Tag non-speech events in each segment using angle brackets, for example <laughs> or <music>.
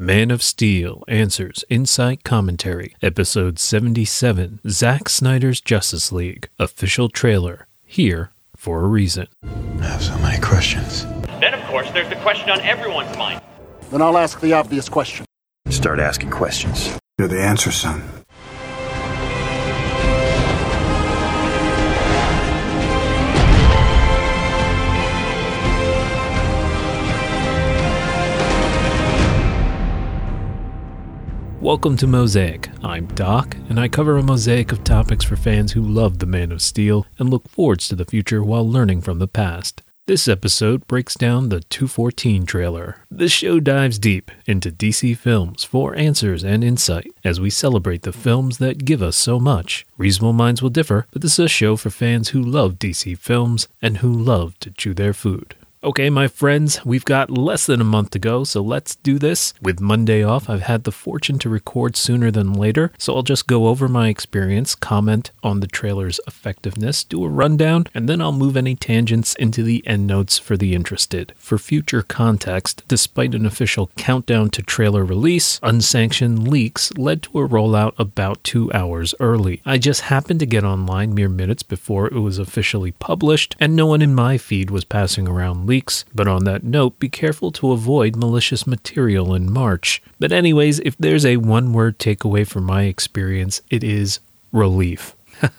Man of Steel Answers Insight Commentary, Episode 77 Zack Snyder's Justice League, official trailer. Here for a reason. I have so many questions. Then, of course, there's the question on everyone's mind. Then I'll ask the obvious question. Start asking questions. You're the answer, son. Welcome to Mosaic. I'm Doc, and I cover a mosaic of topics for fans who love the Man of Steel and look forwards to the future while learning from the past. This episode breaks down the 214 trailer. This show dives deep into DC films for answers and insight as we celebrate the films that give us so much. Reasonable minds will differ, but this is a show for fans who love DC films and who love to chew their food. Okay, my friends, we've got less than a month to go, so let's do this. With Monday off, I've had the fortune to record sooner than later, so I'll just go over my experience, comment on the trailer's effectiveness, do a rundown, and then I'll move any tangents into the endnotes for the interested. For future context, despite an official countdown to trailer release, unsanctioned leaks led to a rollout about two hours early. I just happened to get online mere minutes before it was officially published, and no one in my feed was passing around leaks, but on that note, be careful to avoid malicious material in March. But, anyways, if there's a one word takeaway from my experience, it is relief. <laughs>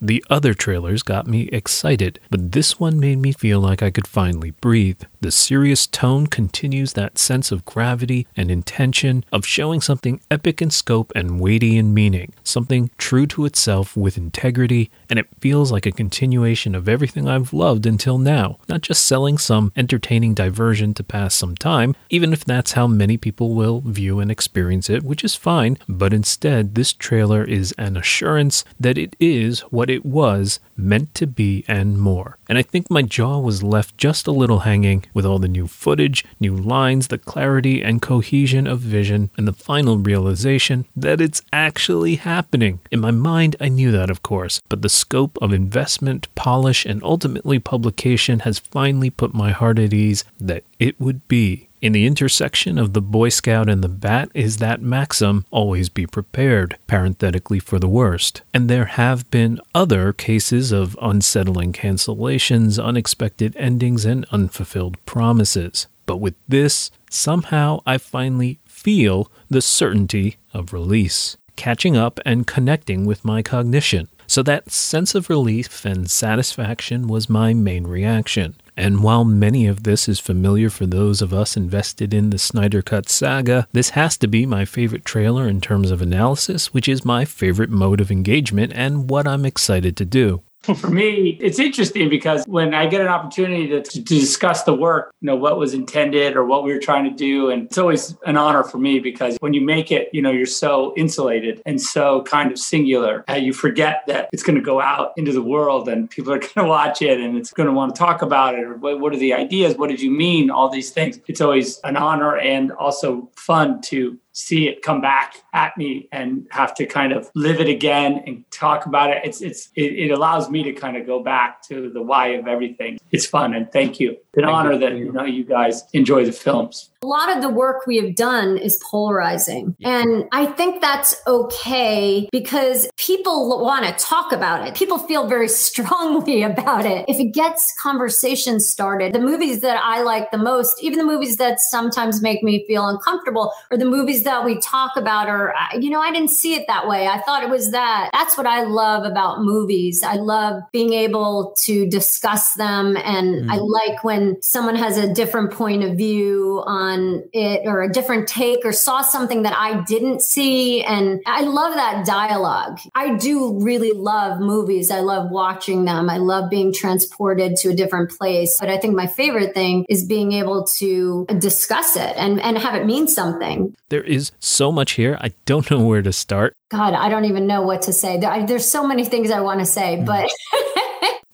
The other trailers got me excited, but this one made me feel like I could finally breathe. The serious tone continues that sense of gravity and intention of showing something epic in scope and weighty in meaning, something true to itself with integrity, and it feels like a continuation of everything I've loved until now, not just selling some entertaining diversion to pass some time, even if that's how many people will view and experience it, which is fine, but instead, this trailer is an assurance that it is what it was meant to be and more. And I think my jaw was left just a little hanging with all the new footage, new lines, the clarity and cohesion of vision, and the final realization that it's actually happening. In my mind, I knew that, of course, but the scope of investment, polish, and ultimately publication has finally put my heart at ease that it would be in the intersection of the Boy Scout and the Bat is that maxim, always be prepared, parenthetically for the worst. And there have been other cases of unsettling cancellations, unexpected endings, and unfulfilled promises. But with this, somehow I finally feel the certainty of release, catching up and connecting with my cognition. So that sense of relief and satisfaction was my main reaction. And while many of this is familiar for those of us invested in the Snyder Cut saga, this has to be my favorite trailer in terms of analysis, which is my favorite mode of engagement and what I'm excited to do. <laughs> For me, it's interesting because when I get an opportunity to, to, discuss the work, you know, what was intended or what we were trying to do. And it's always an honor for me because when you make it, you know, you're so insulated and so kind of singular. You forget that it's going to go out into the world and people are <laughs> going to watch it and it's going to want to talk about it or what, what are the ideas? What did you mean? All these things. It's always an honor and also fun to see it come back at me and have to kind of live it again and talk about it. It's it's it, it allows me to kind of go back to the why of everything. It's fun and thank you. It's an thank honor you. that you know you guys enjoy the films. A lot of the work we have done is polarizing. And I think that's okay because people want to talk about it. People feel very <laughs> strongly about it. If it gets conversation started, the movies that I like the most, even the movies that sometimes make me feel uncomfortable, or the movies that we talk about, or, you know, I didn't see it that way. I thought it was that. That's what I love about movies. I love being able to discuss them. And mm. I like when someone has a different point of view on on it or a different take or saw something that I didn't see. And I love that dialogue. I do really love movies. I love watching them. I love being transported to a different place. But I think my favorite thing is being able to discuss it and, and have it mean something. There is so much here. I don't know where to start. God, I don't even know what to say. There, I, there's so many things I want to say, but. Mm. <laughs>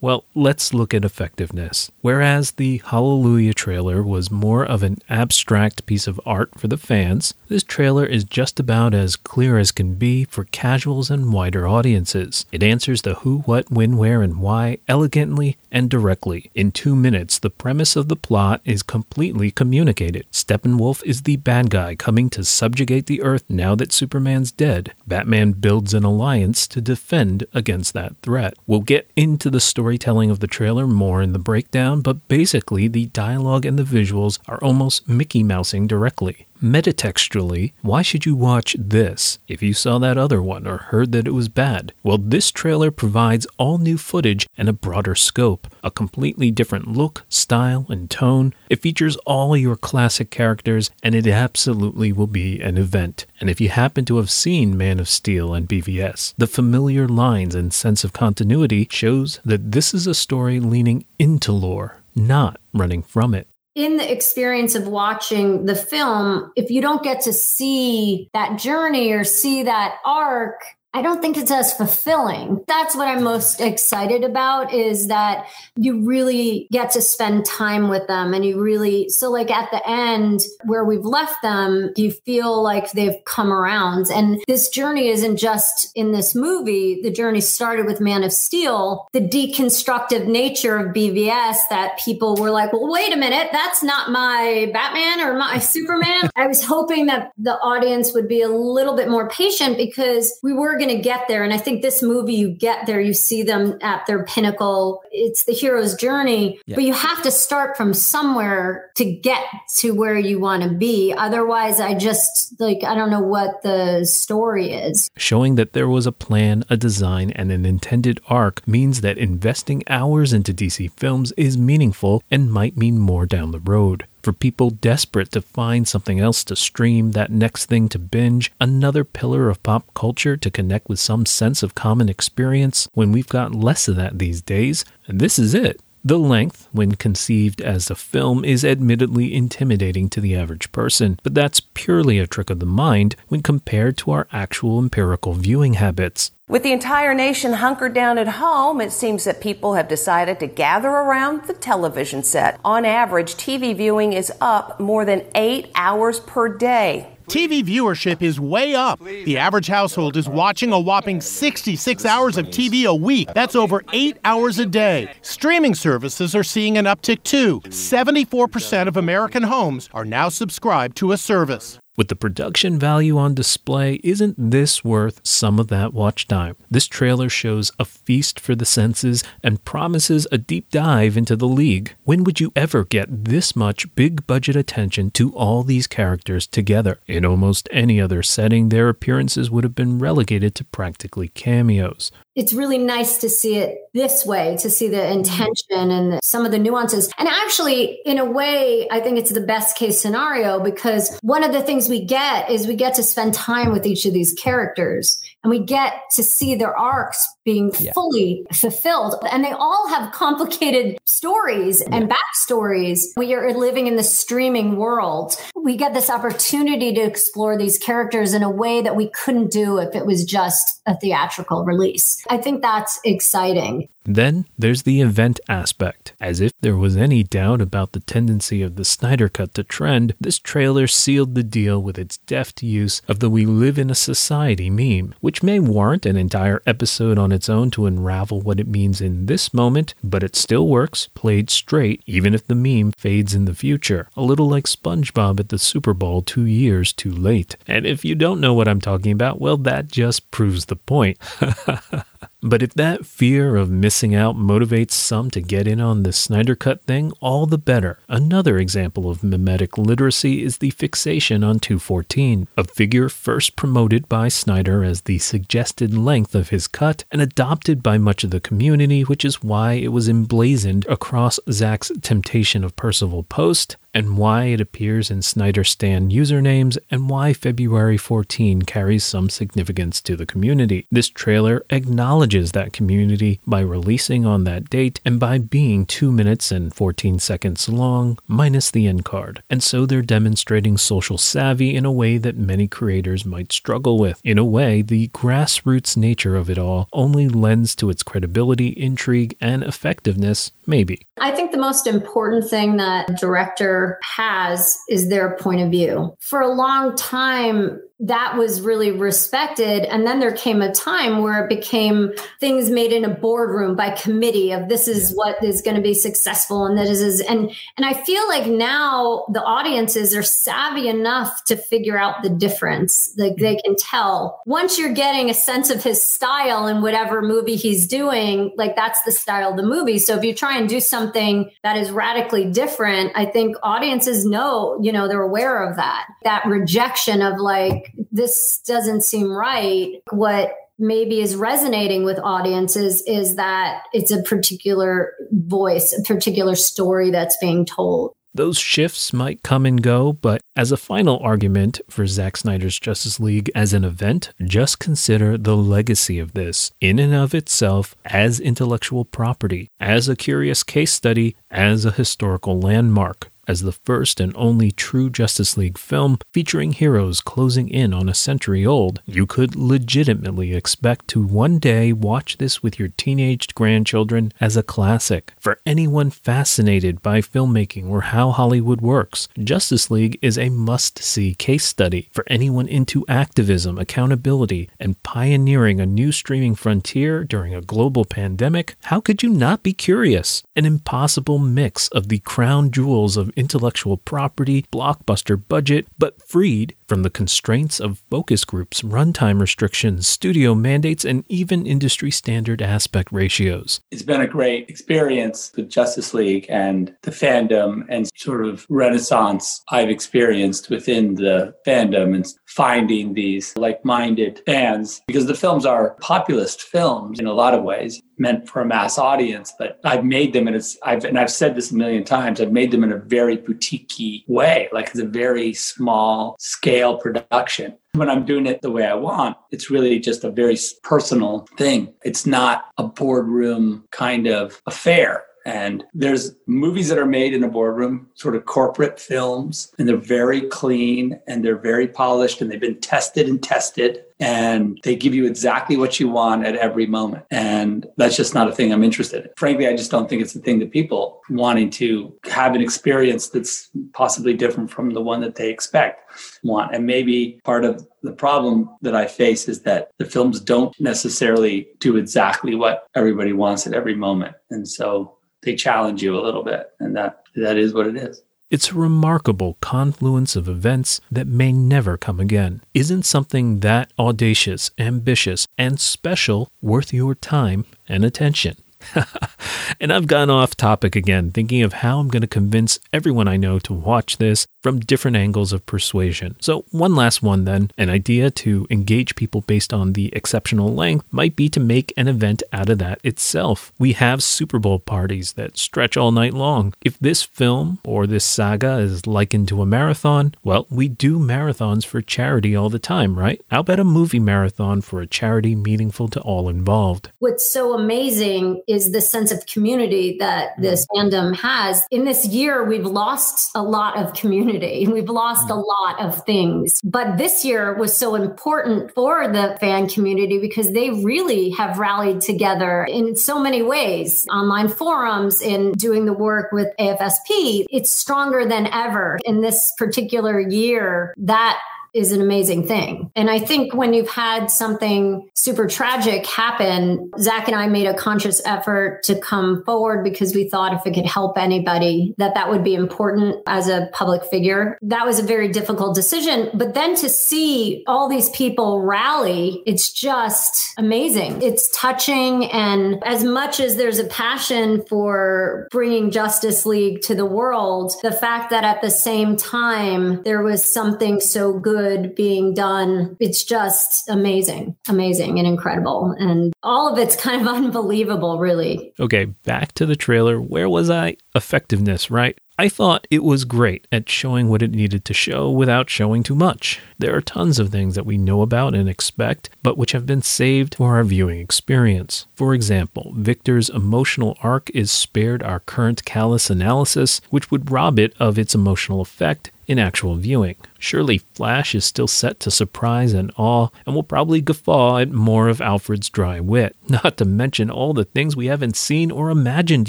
Well, let's look at effectiveness. Whereas the Hallelujah trailer was more of an abstract piece of art for the fans, this trailer is just about as clear as can be for casuals and wider audiences. It answers the who, what, when, where, and why elegantly and directly. In two minutes, the premise of the plot is completely communicated. Steppenwolf is the bad guy coming to subjugate the Earth now that Superman's dead. Batman builds an alliance to defend against that threat. We'll get into the storytelling of the trailer more in the breakdown, but basically, the dialogue and the visuals are almost Mickey Mousing directly. Metatextually, why should you watch this if you saw that other one or heard that it was bad? Well, this trailer provides all new footage and a broader scope, a completely different look, style, and tone. It features all your classic characters, and it absolutely will be an event. And if you happen to have seen Man of Steel and BVS, the familiar lines and sense of continuity shows that this is a story leaning into lore, not running from it in the experience of watching the film, if you don't get to see that journey or see that arc, I don't think it's as fulfilling. That's what I'm most excited about is that you really get to spend time with them and you really, so like at the end where we've left them, you feel like they've come around. And this journey isn't just in this movie. The journey started with Man of Steel, the deconstructive nature of BVS that people were like, well, wait a minute, that's not my Batman or my Superman. <laughs> I was hoping that the audience would be a little bit more patient because we were going to get there. And I think this movie, you get there, you see them at their pinnacle. It's the hero's journey, yeah. but you have to start from somewhere to get to where you want to be. Otherwise, I just like, I don't know what the story is. Showing that there was a plan, a design, and an intended arc means that investing hours into DC films is meaningful and might mean more down the road for people desperate to find something else to stream, that next thing to binge, another pillar of pop culture to connect with some sense of common experience when we've got less of that these days. This is it. The length, when conceived as a film, is admittedly intimidating to the average person, but that's purely a trick of the mind when compared to our actual empirical viewing habits. With the entire nation hunkered down at home, it seems that people have decided to gather around the television set. On average, TV viewing is up more than eight hours per day. TV viewership is way up. The average household is watching a whopping 66 hours of TV a week. That's over eight hours a day. Streaming services are seeing an uptick too. 74% of American homes are now subscribed to a service. With the production value on display, isn't this worth some of that watch time? This trailer shows a feast for the senses and promises a deep dive into the league. When would you ever get this much big budget attention to all these characters together? In almost any other setting, their appearances would have been relegated to practically cameos it's really nice to see it this way, to see the mm-hmm. intention and the, some of the nuances. And actually, in a way, I think it's the best case scenario because one of the things we get is we get to spend time with each of these characters and we get to see their arcs being yeah. fully fulfilled. And they all have complicated stories yeah. and backstories. We are living in the streaming world. We get this opportunity to explore these characters in a way that we couldn't do if it was just a theatrical release. I think that's exciting. Then there's the event aspect. As if there was any doubt about the tendency of the Snyder Cut to trend, this trailer sealed the deal with its deft use of the We Live in a Society meme, which may warrant an entire episode on its own to unravel what it means in this moment, but it still works, played straight, even if the meme fades in the future. A little like SpongeBob at the Super Bowl two years too late. And if you don't know what I'm talking about, well, that just proves the point. <laughs> But if that fear of missing out motivates some to get in on the Snyder Cut thing, all the better. Another example of mimetic literacy is the fixation on 214, a figure first promoted by Snyder as the suggested length of his cut and adopted by much of the community, which is why it was emblazoned across Zack's Temptation of Percival post and why it appears in Snyder Stan usernames, and why February 14 carries some significance to the community. This trailer acknowledges that community by releasing on that date and by being 2 minutes and 14 seconds long, minus the end card. And so they're demonstrating social savvy in a way that many creators might struggle with. In a way, the grassroots nature of it all only lends to its credibility, intrigue, and effectiveness, maybe. I think the most important thing that director has is their point of view. For a long time, that was really respected. And then there came a time where it became things made in a boardroom by committee of this is what is going to be successful and that is and and I feel like now the audiences are savvy enough to figure out the difference. Like they mm-hmm. can tell. Once you're getting a sense of his style in whatever movie he's doing, like that's the style of the movie. So if you try and do something that is radically different, I think audiences know, you know, they're aware of that. That rejection of like this doesn't seem right. What maybe is resonating with audiences is that it's a particular voice, a particular story that's being told. Those shifts might come and go, but as a final argument for Zack Snyder's Justice League as an event, just consider the legacy of this in and of itself as intellectual property, as a curious case study, as a historical landmark as the first and only true Justice League film featuring heroes closing in on a century old, you could legitimately expect to one day watch this with your teenaged grandchildren as a classic. For anyone fascinated by filmmaking or how Hollywood works, Justice League is a must see case study. For anyone into activism, accountability, and pioneering a new streaming frontier during a global pandemic, how could you not be curious? An impossible mix of the crown jewels of intellectual property, blockbuster budget, but freed from the constraints of focus groups, runtime restrictions, studio mandates, and even industry standard aspect ratios. It's been a great experience with Justice League and the fandom and sort of renaissance I've experienced within the fandom and finding these like minded fans because the films are populist films in a lot of ways meant for a mass audience, but I've made them and it's I've and I've said this a million times, I've made them in a very boutique way. Like it's a very small scale production. When I'm doing it the way I want, it's really just a very personal thing. It's not a boardroom kind of affair. And there's movies that are made in a boardroom, sort of corporate films, and they're very clean and they're very polished and they've been tested and tested and they give you exactly what you want at every moment. And that's just not a thing I'm interested in. Frankly, I just don't think it's a thing that people wanting to have an experience that's possibly different from the one that they expect want. And maybe part of the problem that I face is that the films don't necessarily do exactly what everybody wants at every moment. And so they challenge you a little bit, and that that is what it is. It's a remarkable confluence of events that may never come again. Isn't something that audacious, ambitious, and special worth your time and attention? <laughs> and I've gone off topic again, thinking of how I'm going to convince everyone I know to watch this from different angles of persuasion. So, one last one then. An idea to engage people based on the exceptional length might be to make an event out of that itself. We have Super Bowl parties that stretch all night long. If this film or this saga is likened to a marathon, well, we do marathons for charity all the time, right? How about a movie marathon for a charity meaningful to all involved? What's so amazing is the sense of community that hmm. this fandom has. In this year, we've lost a lot of community. <laughs> We've lost hmm. a lot of things. But this year was so important for the fan community because they really have rallied together in so many ways online forums, in doing the work with AFSP. It's stronger than ever in this particular year. That is an amazing thing. And I think when you've had something super tragic happen, Zack and I made a conscious effort to come forward because we thought if it could help anybody, that that would be important as a public figure. That was a very difficult decision. But then to see all these people rally, it's just amazing. It's touching. And as much as there's a passion for bringing Justice League to the world, the fact that at the same time there was something so good good being done. It's just amazing, amazing and incredible. And all of it's <laughs> kind of unbelievable, really. Okay, back to the trailer. Where was I? Effectiveness, right? I thought it was great at showing what it needed to show without showing too much. There are tons of things that we know about and expect, but which have been saved for our viewing experience. For example, Victor's emotional arc is spared our current callous analysis, which would rob it of its emotional effect in actual viewing. Surely Flash is still set to surprise and awe, and will probably guffaw at more of Alfred's dry wit, <laughs> not to mention all the things we haven't seen or imagined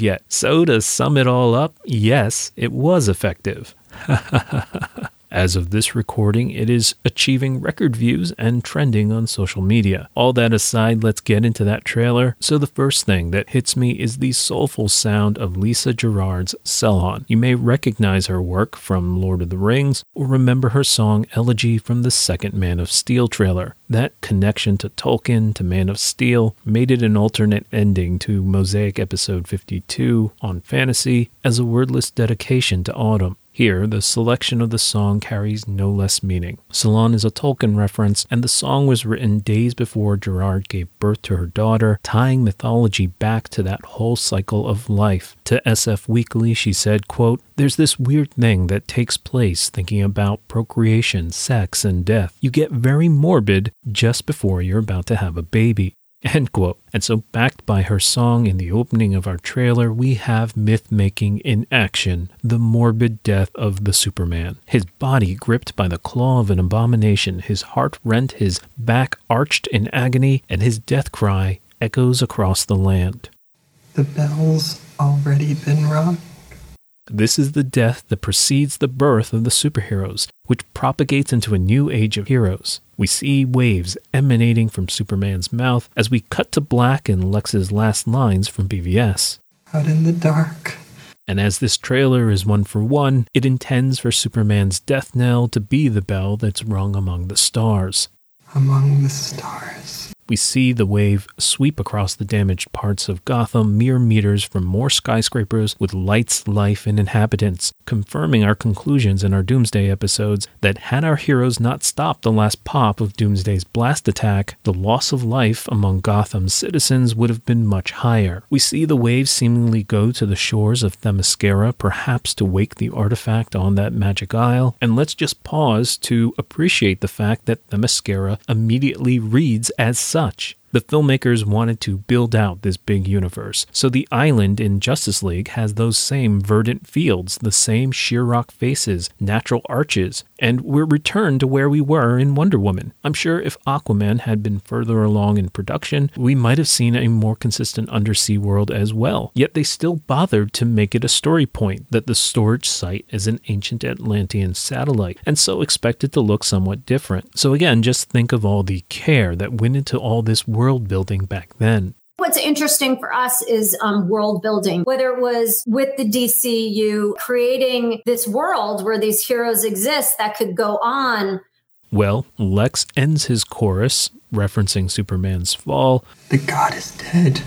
yet. So, to sum it all up, yes, it was effective. <laughs> As of this recording, it is achieving record views and trending on social media. All that aside, let's get into that trailer. So, the first thing that hits me is the soulful sound of Lisa Gerrard's Sanvean. You may recognize her work from Lord of the Rings or remember her song Elegy from the second Man of Steel trailer. That connection to Tolkien, to Man of Steel, made it an alternate ending to Mosaic Episode 52 on fantasy as a wordless dedication to autumn. Here, the selection of the song carries no less meaning. Sanvean is a Tolkien reference, and the song was written days before Gerrard gave birth to her daughter, tying mythology back to that whole cycle of life. To SF Weekly, she said, quote, There's this weird thing that takes place thinking about procreation, sex, and death. You get very morbid just before you're about to have a baby. End quote. And so, backed by her song in the opening of our trailer, we have myth making in action the morbid death of the Superman. His body gripped by the claw of an abomination, his heart rent, his back arched in agony, and his death cry echoes across the land. The bell's already been rung. This is the death that precedes the birth of the superheroes, which propagates into a new age of heroes. We see waves emanating from Superman's mouth as we cut to black in Lex's last lines from BVS. Out in the dark. And as this trailer is one for one, it intends for Superman's death knell to be the bell that's rung among the stars. Among the stars. We see the wave sweep across the damaged parts of Gotham mere meters from more skyscrapers with lights, life, and inhabitants, confirming our conclusions in our Doomsday episodes that had our heroes not stopped the last pop of Doomsday's blast attack, the loss of life among Gotham's citizens would have been much higher. We see the waves seemingly go to the shores of Themyscira, perhaps to wake the artifact on that magic isle, and let's just pause to appreciate the fact that Themyscira immediately reads as such. The filmmakers wanted to build out this big universe, so the island in Justice League has those same verdant fields, the same sheer rock faces, natural arches, and we're returned to where we were in Wonder Woman. I'm sure if Aquaman had been further along in production, we might have seen a more consistent undersea world as well. Yet they still bothered to make it a story point that the storage site is an ancient Atlantean satellite, and so expect it to look somewhat different. So again, just think of all the care that went into all this world building back then. What's interesting for us is um, world building, whether it was with the DCU creating this world where these heroes exist that could go on. Well, Lex ends his chorus referencing Superman's fall. The god is dead.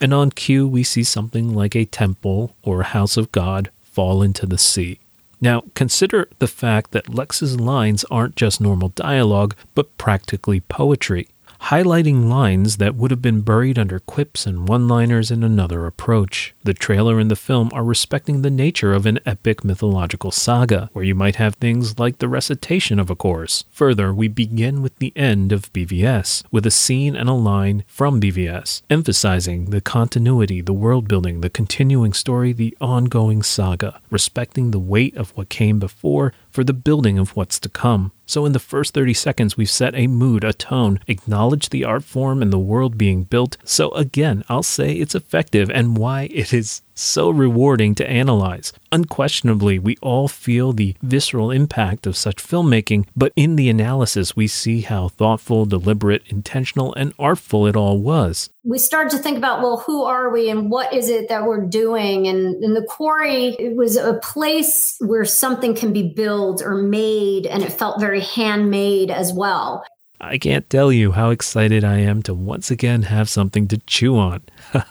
And on cue, we see something like a temple or house of God fall into the sea. Now, consider the fact that Lex's lines aren't just normal dialogue, but practically poetry highlighting lines that would have been buried under quips and one liners in another approach. The trailer and the film are respecting the nature of an epic mythological saga, where you might have things like the recitation of a chorus. Further, we begin with the end of BVS, with a scene and a line from BVS, emphasizing the continuity, the world building, the continuing story, the ongoing saga, respecting the weight of what came before for the building of what's to come. So, in the first 30 seconds, we've set a mood, a tone, acknowledged the art form and the world being built. So, again, I'll say it's effective and why it is so rewarding to analyze. Unquestionably, we all feel the visceral impact of such filmmaking, but in the analysis, we see how thoughtful, deliberate, intentional, and artful it all was. We start to think about, well, who are we and what is it that we're doing? And, and the quarry, it was a place where something can be built or made, and it felt very handmade as well. I can't tell you how excited I am to once again have something to chew on. <laughs>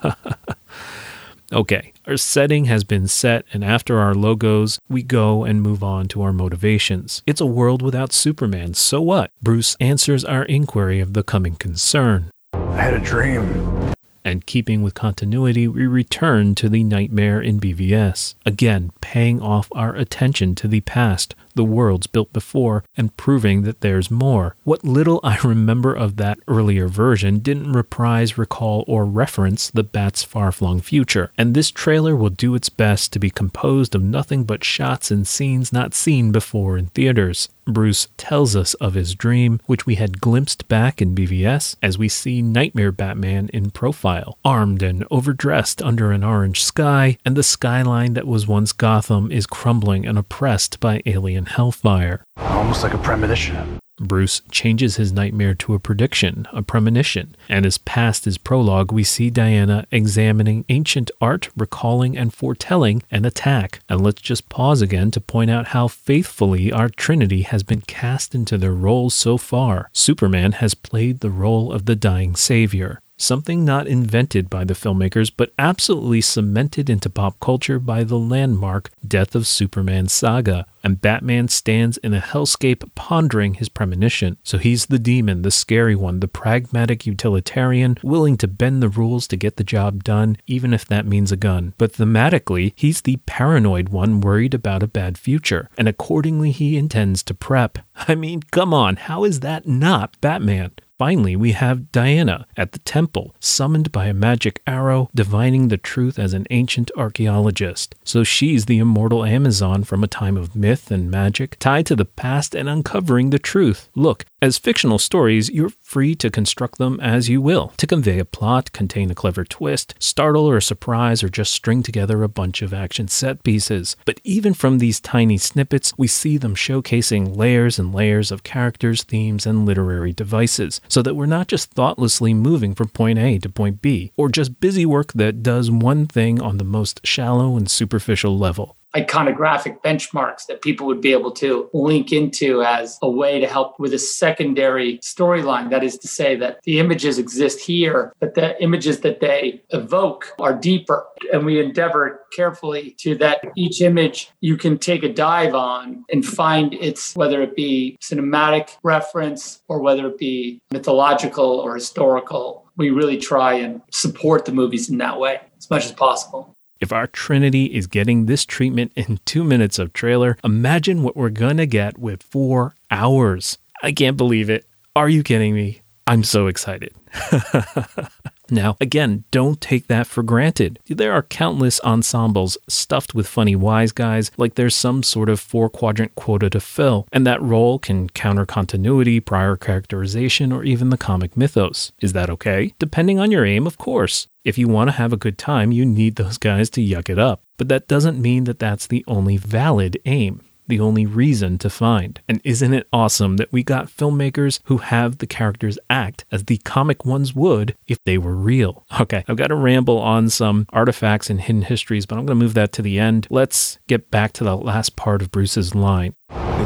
okay, our setting has been set, and after our logos, we go and move on to our motivations. It's a world without Superman, so what? Bruce answers our inquiry of the coming concern. I had a dream. And keeping with continuity, we return to the nightmare in BVS, again paying off our attention to the past, the worlds built before, and proving that there's more. What little I remember of that earlier version didn't reprise, recall, or reference the Bat's far flung future, and this trailer will do its best to be composed of nothing but shots and scenes not seen before in theaters. Bruce tells us of his dream, which we had glimpsed back in BVS as we see Nightmare Batman in profile, armed and overdressed under an orange sky, and the skyline that was once Gotham is crumbling and oppressed by alien hellfire. Almost like a premonition. Bruce changes his nightmare to a prediction, a premonition, and as past his prologue, we see Diana examining ancient art, recalling and foretelling an attack. And let's just pause again to point out how faithfully our Trinity has been cast into their roles so far. Superman has played the role of the dying savior something not invented by the filmmakers, but absolutely cemented into pop culture by the landmark Death of Superman saga. And Batman stands in a hellscape pondering his premonition. So he's the demon, the scary one, the pragmatic utilitarian, willing to bend the rules to get the job done, even if that means a gun. But thematically, he's the paranoid one worried about a bad future, and accordingly, he intends to prep. <laughs> I mean, come on, how is that not Batman? Finally, we have Diana at the temple, summoned by a magic arrow, divining the truth as an ancient archaeologist. So she's the immortal Amazon from a time of myth and magic, tied to the past and uncovering the truth. Look, as fictional stories, you're free to construct them as you will, to convey a plot, contain a clever twist, startle or surprise, or just string together a bunch of action set pieces. But even from these tiny snippets, we see them showcasing layers and layers of characters, themes, and literary devices so that we're not just thoughtlessly moving from point A to point B, or just busy work that does one thing on the most shallow and superficial level iconographic benchmarks that people would be able to link into as a way to help with a secondary storyline. That is to say, that the images exist here, but the images that they evoke are deeper. And we endeavor carefully to that each image you can take a dive on and find its, whether it be cinematic reference or whether it be mythological or historical. We really try and support the movies in that way as much as possible. If our Trinity is getting this treatment in two minutes of trailer, imagine what we're gonna get with four hours. I can't believe it. Are you kidding me? I'm so excited. <laughs> Now, again, don't take that for granted. There are countless ensembles stuffed with funny wise guys, like there's some sort of four quadrant quota to fill, and that role can counter continuity, prior characterization, or even the comic mythos. Is that okay? Depending on your aim, of course. If you want to have a good time, you need those guys to yuck it up. But that doesn't mean that that's the only valid aim the only reason to find. And isn't it awesome that we got filmmakers who have the characters act as the comic ones would if they were real? Okay, I've got to ramble on some artifacts and hidden histories, but I'm going to move that to the end. Let's get back to the last part of Bruce's line.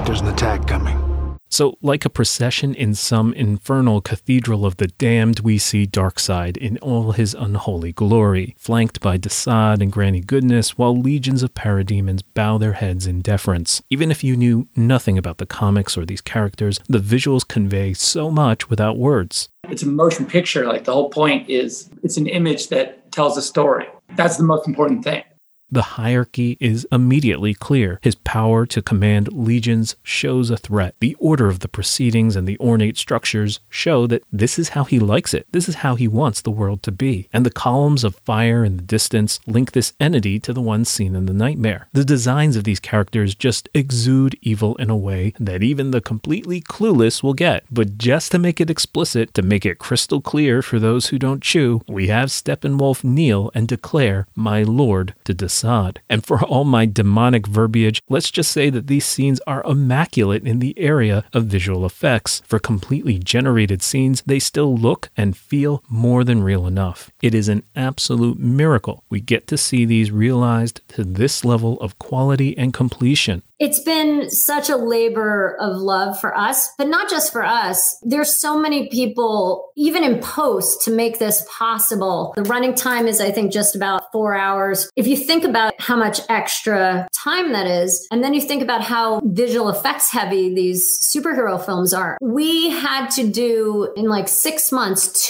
There's an attack coming. So, like a procession in some infernal cathedral of the damned, we see Darkseid in all his unholy glory, flanked by Desaad and Granny Goodness, while legions of parademons bow their heads in deference. Even if you knew nothing about the comics or these characters, the visuals convey so much without words. It's a motion picture. Like the whole point is it's an image that tells a story. That's the most important thing. The hierarchy is immediately clear. His power to command legions shows a threat. The order of the proceedings and the ornate structures show that this is how he likes it. This is how he wants the world to be. And the columns of fire in the distance link this entity to the one seen in the nightmare. The designs of these characters just exude evil in a way that even the completely clueless will get. But just to make it explicit, to make it crystal clear for those who don't chew, we have Steppenwolf kneel and declare, My Lord, to decide facade. And for all my demonic verbiage, let's just say that these scenes are immaculate in the area of visual effects. For completely generated scenes, they still look and feel more than real enough. It is an absolute miracle we get to see these realized to this level of quality and completion. It's been such a labor of love for us, but not just for us. There's so many people, even in post, to make this possible. The running time is, I think, just about four hours. If you think about how much extra time that is, and then you think about how visual effects heavy these superhero films are, we had to do in like six months,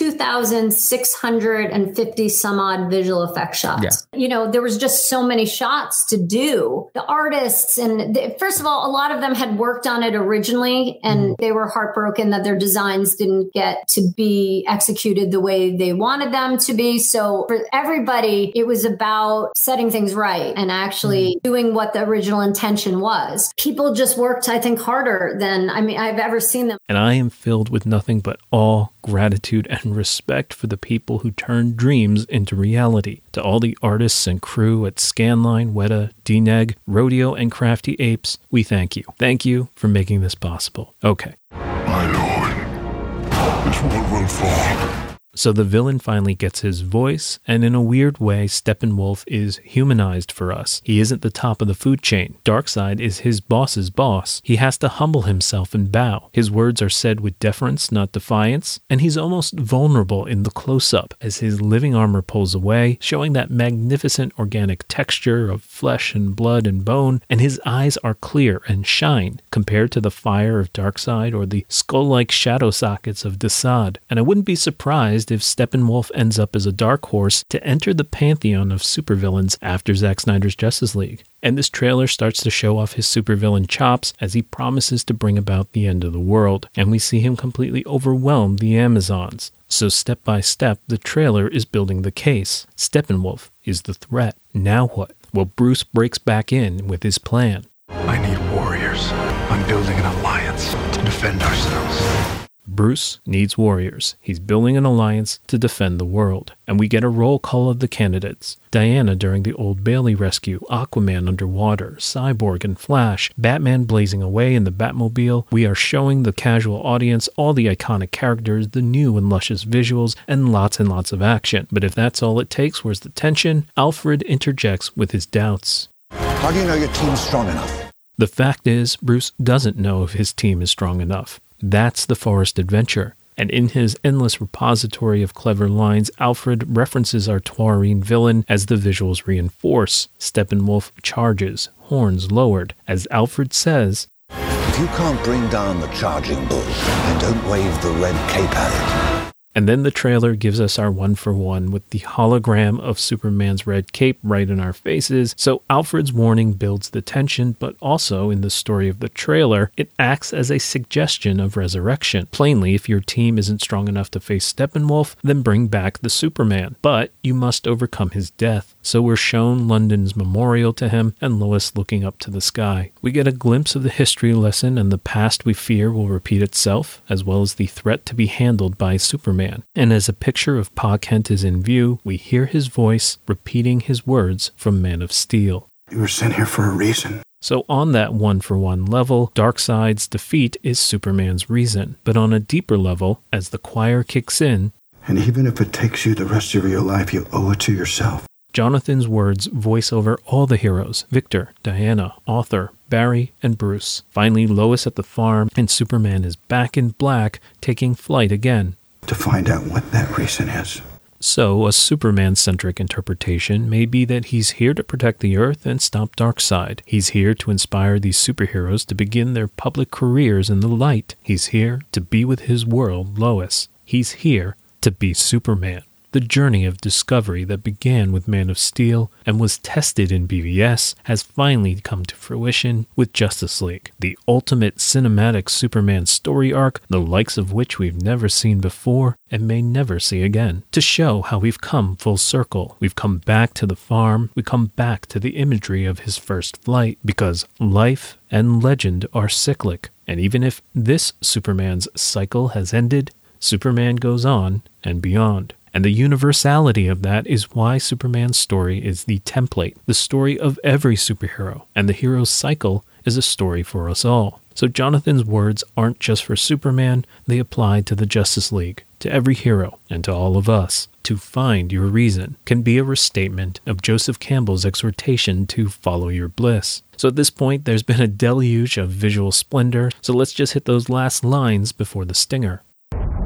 2,650 some odd visual effect shots. Yeah. You know, there was just so many shots to do. The artists, and the, first of all, a lot of them had worked on it originally and mm. they were heartbroken that their designs didn't get to be executed the way they wanted them to be. So for everybody, it was about setting things right and actually mm. doing what the original intention was. People just worked, I think, harder than I mean I've ever seen them. And I am filled with nothing but awe, gratitude, and respect for the people who turned dreams into reality. To all the artists and crew at Scanline, Weta, DNEG, Rodeo, and Crafty Apes, we thank you. Thank you for making this possible. Okay. My lord, this one will fall. So the villain finally gets his voice, and in a weird way, Steppenwolf is humanized for us. He isn't the top of the food chain. Darkseid is his boss's boss. He has to humble himself and bow. His words are said with deference, not defiance, and he's almost vulnerable in the close up as his living armor pulls away, showing that magnificent organic texture of flesh and blood and bone, and his eyes are clear and shine compared to the fire of Darkseid or the skull like shadow sockets of Desaad. And I wouldn't be surprised Steppenwolf ends up as a dark horse to enter the pantheon of supervillains after Zack Snyder's Justice League. And this trailer starts to show off his supervillain chops as he promises to bring about the end of the world, and we see him completely overwhelm the Amazons. So, step by step, the trailer is building the case. Steppenwolf is the threat. Now what? Well, Bruce breaks back in with his plan. I need warriors. I'm building an alliance to defend ourselves. Bruce needs warriors. He's building an alliance to defend the world. And we get a roll call of the candidates Diana during the Old Bailey rescue, Aquaman underwater, Cyborg and Flash, Batman blazing away in the Batmobile. We are showing the casual audience all the iconic characters, the new and luscious visuals, and lots and lots of action. But if that's all it takes, where's the tension? Alfred interjects with his doubts. How do you know your team's strong enough? The fact is, Bruce doesn't know if his team is strong enough. That's the forest adventure. And in his endless repository of clever lines, Alfred references our Taurine villain as the visuals reinforce. Steppenwolf charges, horns lowered. As Alfred says, If you can't bring down the charging bull, then don't wave the red cape at it. And then the trailer gives us our one for one with the hologram of Superman's red cape right in our faces. So Alfred's warning builds the tension, but also in the story of the trailer, it acts as a suggestion of resurrection. Plainly, if your team isn't strong enough to face Steppenwolf, then bring back the Superman. But you must overcome his death. So we're shown London's memorial to him and Lois looking up to the sky. We get a glimpse of the history lesson and the past we fear will repeat itself, as well as the threat to be handled by Superman. And as a picture of Pa Kent is in view, we hear his voice repeating his words from Man of Steel. You were sent here for a reason. So, on that one for one level, Darkseid's defeat is Superman's reason. But on a deeper level, as the choir kicks in, and even if it takes you the rest of your life, you owe it to yourself. Jonathan's words voice over all the heroes Victor, Diana, Arthur, Barry, and Bruce. Finally, Lois at the farm, and Superman is back in black, taking flight again to find out what that reason is. So, a Superman centric interpretation may be that he's here to protect the Earth and stop Darkseid. He's here to inspire these superheroes to begin their public careers in the light. He's here to be with his world, Lois. He's here to be Superman. The journey of discovery that began with Man of Steel and was tested in BVS has finally come to fruition with Justice League, the ultimate cinematic Superman story arc, the likes of which we've never seen before and may never see again. To show how we've come full circle, we've come back to the farm, we come back to the imagery of his first flight, because life and legend are cyclic, and even if this Superman's cycle has ended, Superman goes on and beyond. And the universality of that is why Superman's story is the template, the story of every superhero, and the hero's cycle is a story for us all. So Jonathan's words aren't just for Superman, they apply to the Justice League. to every hero and to all of us. To find your reason can be a restatement of Joseph Campbell's exhortation to follow your bliss. So at this point, there's been a deluge of visual splendor, so let's just hit those last lines before the stinger.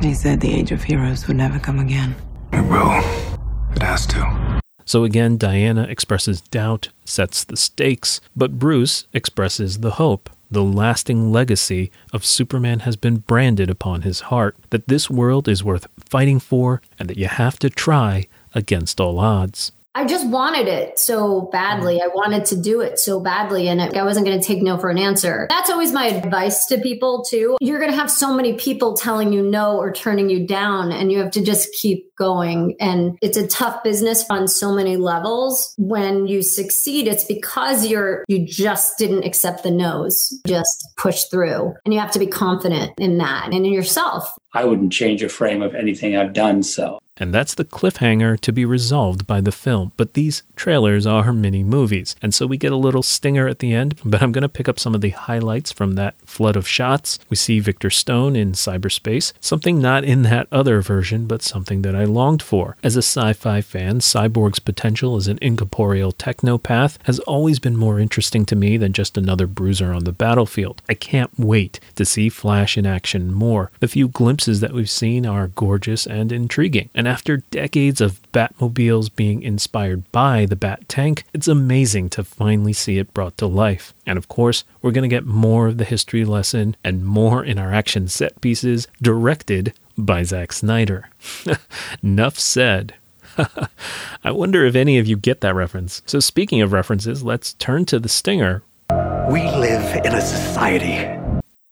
He said the age of heroes would never come again. It will. It has to. So again, Diana expresses doubt, sets the stakes, but Bruce expresses the hope. The lasting legacy of Superman has been branded upon his heart that this world is worth fighting for and that you have to try against all odds. I just wanted it so badly. Mm. I wanted to do it so badly, and I wasn't going to take no for an answer. That's always my advice to people, too. You're going to have so many people telling you no or turning you down, and you have to just keep going. And it's a tough business on so many levels. When you succeed, it's because you're, you just didn't accept the no's, just push through. And you have to be confident in that and in yourself. I wouldn't change a frame of anything I've done. So and that's the cliffhanger to be resolved by the film. But these trailers are mini movies, and so we get a little stinger at the end. <laughs> But I'm going to pick up some of the highlights from that flood of shots. We see Victor Stone in cyberspace, something not in that other version, but something that I longed for. As a sci fi fan, Cyborg's potential as an incorporeal technopath has always been more interesting to me than just another bruiser on the battlefield. I can't wait to see Flash in action more. The few glimpses that we've seen are gorgeous and intriguing. And after decades of Batmobiles being inspired by the Bat Tank, it's amazing to finally see it brought to life. And of course, we're going to get more of the history lesson and more in our action set pieces directed by Zack Snyder. <laughs> Enough said. <laughs> I wonder if any of you get that reference. So, speaking of references, let's turn to the stinger. We live in a society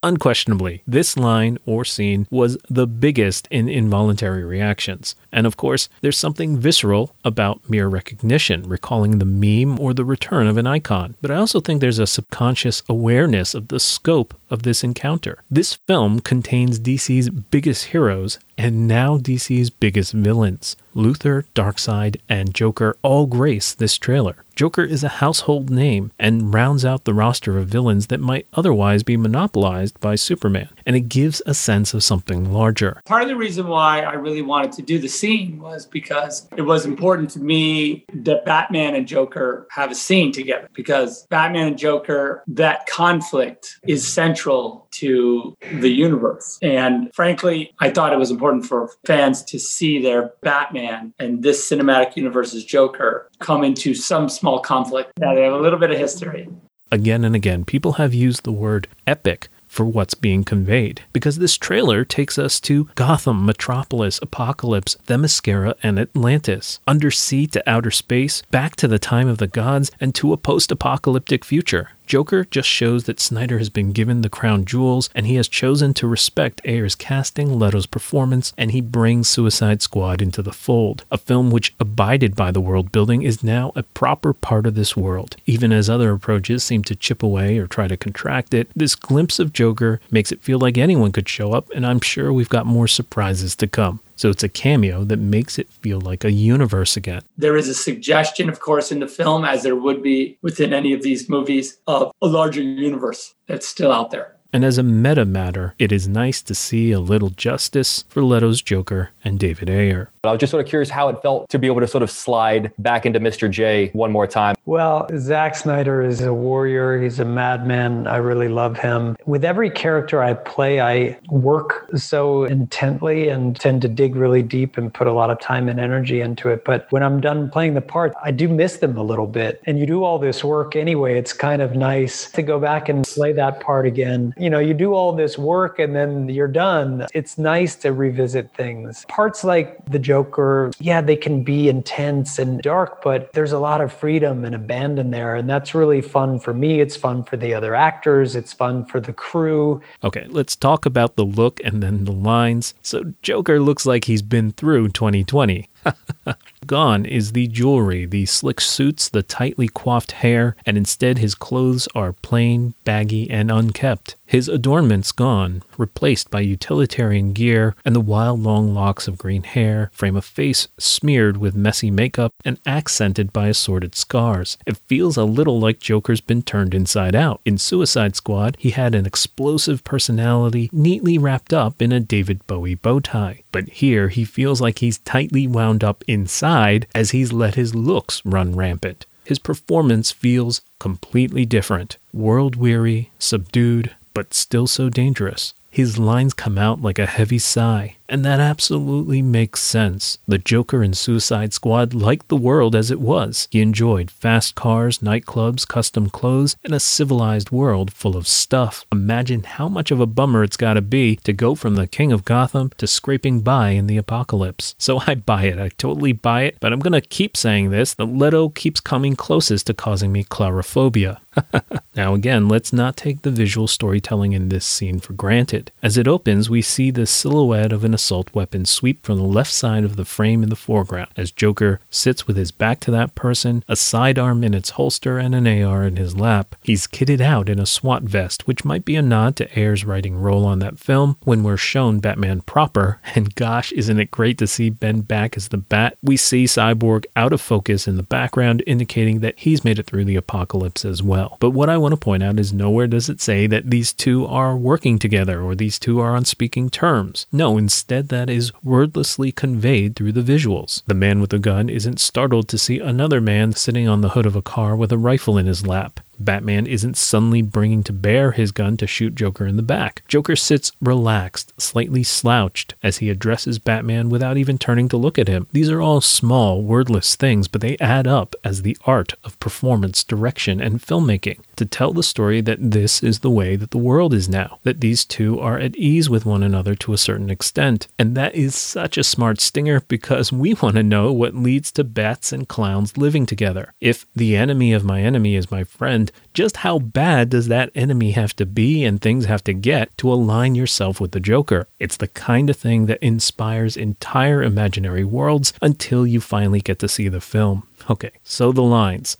Unquestionably, this line or scene was the biggest in involuntary reactions. And of course, there's something visceral about mere recognition, recalling the meme or the return of an icon. But I also think there's a subconscious awareness of the scope of this encounter. This film contains DC's biggest heroes and now DC's biggest villains. Luthor, Darkseid, and Joker all grace this trailer. Joker is a household name and rounds out the roster of villains that might otherwise be monopolized by Superman, and it gives a sense of something larger. Part of the reason why I really wanted to do the scene was because it was important to me that Batman and Joker have a scene together because Batman and Joker, that conflict is central to the universe. And frankly, I thought it was important for fans to see their Batman and this cinematic universe's Joker come into some small conflict. Now they have a little bit of history. Again and again, people have used the word epic for what's being conveyed. Because this trailer takes us to Gotham, Metropolis, Apokolips, Themyscira, and Atlantis, undersea to outer space, back to the time of the gods, and to a post apocalyptic future. Joker just shows that Snyder has been given the crown jewels and he has chosen to respect Ayer's casting, Leto's performance, and he brings Suicide Squad into the fold. A film which abided by the world building is now a proper part of this world. Even as other approaches seem to chip away or try to contract it, this glimpse of Joker makes it feel like anyone could show up, and I'm sure we've got more surprises to come. So it's a cameo that makes it feel like a universe again. There is a suggestion, of course, in the film, as there would be within any of these movies, of a larger universe that's still out there. And as a meta matter, it is nice to see a little justice for Leto's Joker and David Ayer. I was just sort of curious how it felt to be able to sort of slide back into Mr. J one more time. Well, Zack Snyder is a warrior. He's a madman. I really love him. With every character I play, I work so intently and tend to dig really deep and put a lot of time and energy into it. But when I'm done playing the part, I do miss them a little bit. And you do all this work anyway. It's kind of nice to go back and play that part again. You know, you do all this work and then you're done. It's nice to revisit things. Parts like the Joker, yeah, they can be intense and dark, but there's a lot of freedom and abandon there. And that's really fun for me. It's fun for the other actors, it's fun for the crew. Okay, let's talk about the look and then the lines. So, Joker looks like he's been through 2020. <laughs> Gone is the jewelry, the slick suits, the tightly coiffed hair, and instead his clothes are plain, baggy, and unkept. his adornments gone, replaced by utilitarian gear and the wild long locks of green hair, frame of face smeared with messy makeup and accented by assorted scars. It feels a little like Joker's been turned inside out. In Suicide Squad, he had an explosive personality neatly wrapped up in a David Bowie bow tie. But here he feels like he's tightly wound up inside as he's let his looks run rampant. His performance feels completely different world weary, subdued, but still so dangerous. His lines come out like a heavy sigh, and that absolutely makes sense. The Joker in Suicide Squad liked the world as it was. He enjoyed fast cars, nightclubs, custom clothes, and a civilized world full of stuff. Imagine how much of a bummer it's gotta be to go from the King of Gotham to scraping by in the apocalypse. So I buy it, I totally buy it, but I'm gonna keep saying this that Leto keeps coming closest to causing me coulrophobia. <laughs> now, again, let's not take the visual storytelling in this scene for granted. As it opens, we see the silhouette of an assault weapon sweep from the left side of the frame in the foreground as Joker sits with his back to that person, a sidearm in its holster, and an AR in his lap. He's kitted out in a SWAT vest, which might be a nod to Ayer's writing role on that film when we're shown Batman proper. <laughs> And gosh, isn't it great to see Ben back as the Bat? We see Cyborg out of focus in the background, indicating that he's made it through the apocalypse as well. But what I want to point out is nowhere does it say that these two are working together or these two are on speaking terms. No, instead, that is wordlessly conveyed through the visuals. The man with the gun isn't startled to see another man sitting on the hood of a car with a rifle in his lap. Batman isn't suddenly bringing to bear his gun to shoot Joker in the back. Joker sits relaxed, slightly slouched, as he addresses Batman without even turning to look at him. These are all small, wordless things, but they add up as the art of performance, direction, and filmmaking to tell the story that this is the way that the world is now, that these two are at ease with one another to a certain extent. And that is such a smart stinger because we want to know what leads to bats and clowns living together. If the enemy of my enemy is my friend, just how bad does that enemy have to be and things have to get to align yourself with the Joker? It's the kind of thing that inspires entire imaginary worlds until you finally get to see the film. Okay, so the lines.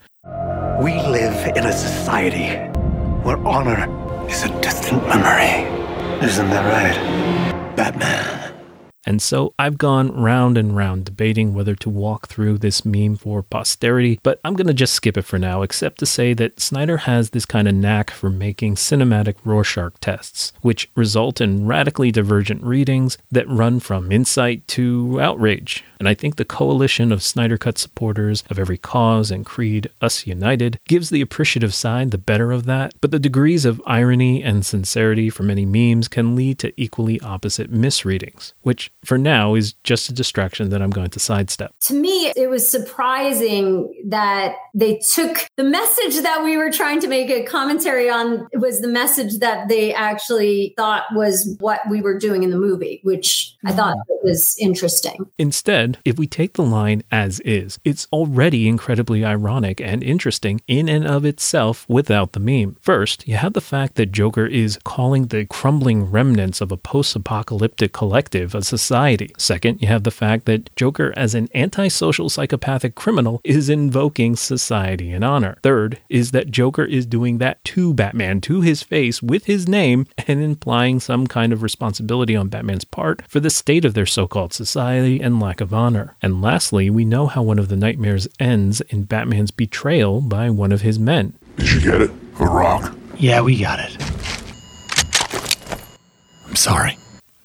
We live in a society where honor is a distant memory. Isn't that right, Batman? And so I've gone round and round debating whether to walk through this meme for posterity, but I'm going to just skip it for now, except to say that Snyder has this kind of knack for making cinematic Rorschach tests, which result in radically divergent readings that run from insight to outrage. And I think the coalition of Snyder Cut supporters of every cause and creed, us united, gives the appreciative side the better of that. But the degrees of irony and sincerity for many memes can lead to equally opposite misreadings, which for now is just a distraction that I'm going to sidestep. To me, it was surprising that they took the message that we were trying to make a commentary on was the message that they actually thought was what we were doing in the movie, which I thought was interesting. Instead, if we take the line as is, it's already incredibly ironic and interesting in and of itself without the meme. First, you have the fact that Joker is calling the crumbling remnants of a post apocalyptic collective a society. Second, you have the fact that Joker, as an antisocial psychopathic criminal, is invoking society and honor. Third, is that Joker is doing that to Batman, to his face, with his name, <laughs> and implying some kind of responsibility on Batman's part for the state of their so called society and lack of honor. And lastly, we know how one of the nightmares ends in Batman's betrayal by one of his men. Did you get it? A rock? Yeah, we got it. I'm sorry.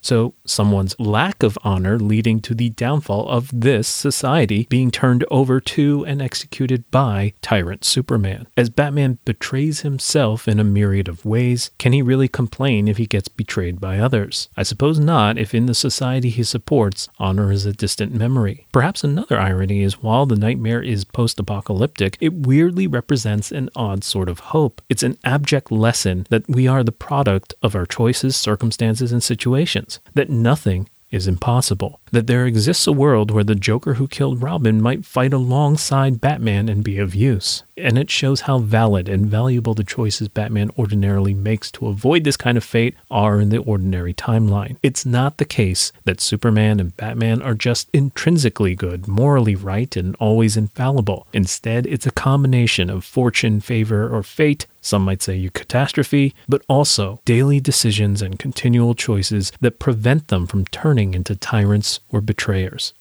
So, someone's lack of honor leading to the downfall of this society being turned over to and executed by Tyrant Superman. As Batman betrays himself in a myriad of ways, can he really complain if he gets betrayed by others? I suppose not if in the society he supports, honor is a distant memory. Perhaps another irony is while the nightmare is post apocalyptic, it weirdly represents an odd sort of hope. It's an abject lesson that we are the product of our choices, circumstances, and situations that nothing is impossible. That there exists a world where the Joker who killed Robin might fight alongside Batman and be of use. And it shows how valid and valuable the choices Batman ordinarily makes to avoid this kind of fate are in the ordinary timeline. It's not the case that Superman and Batman are just intrinsically good, morally right, and always infallible. Instead, it's a combination of fortune, favor, or fate some might say you catastrophe, but also daily decisions and continual choices that prevent them from turning into tyrants or betrayers.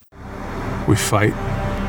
We fight,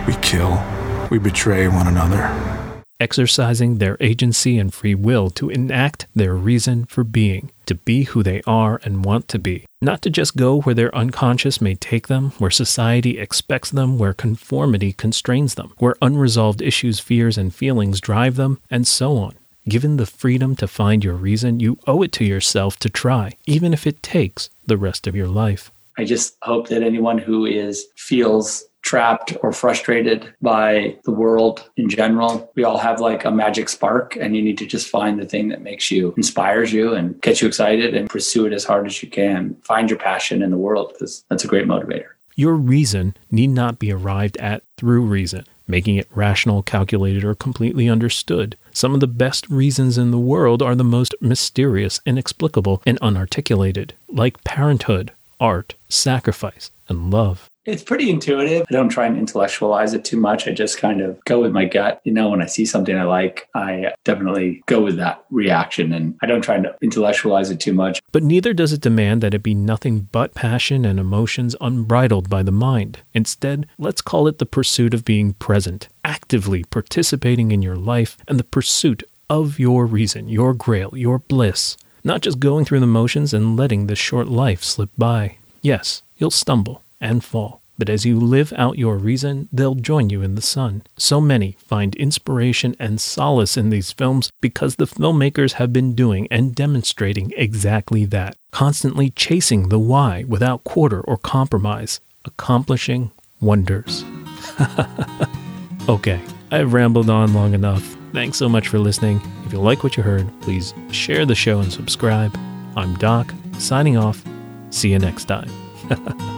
we kill, we betray one another. Exercising their agency and free will to enact their reason for being, to be who they are and want to be. Not to just go where their unconscious may take them, where society expects them, where conformity constrains them, where unresolved issues, fears, and feelings drive them, and so on. Given the freedom to find your reason, you owe it to yourself to try, even if it takes the rest of your life. I just hope that anyone who is feels trapped or frustrated by the world in general. We all have like a magic spark and you need to just find the thing that makes you inspires you and gets you excited and pursue it as hard as you can. Find your passion in the world because that's a great motivator. Your reason need not be arrived at through reason, making it rational, calculated, or completely understood. Some of the best reasons in the world are the most mysterious, inexplicable, and unarticulated, like parenthood, art, sacrifice, and love. It's pretty intuitive. I don't try and intellectualize it too much. I just kind of go with my gut. You know, when I see something I like, I definitely go with that reaction and I don't try to intellectualize it too much. But neither does it demand that it be nothing but passion and emotions unbridled by the mind. Instead, let's call it the pursuit of being present, actively participating in your life and the pursuit of your reason, your grail, your bliss. Not just going through the motions and letting this short life slip by. Yes, you'll stumble and fall. But as you live out your reason, they'll join you in the sun. So many find inspiration and solace in these films because the filmmakers have been doing and demonstrating exactly that, constantly chasing the why without quarter or compromise, accomplishing wonders. <laughs> okay, I've rambled on long enough. Thanks so much for listening. If you like what you heard, please share the show and subscribe. I'm Doc, signing off. See you next time. <laughs>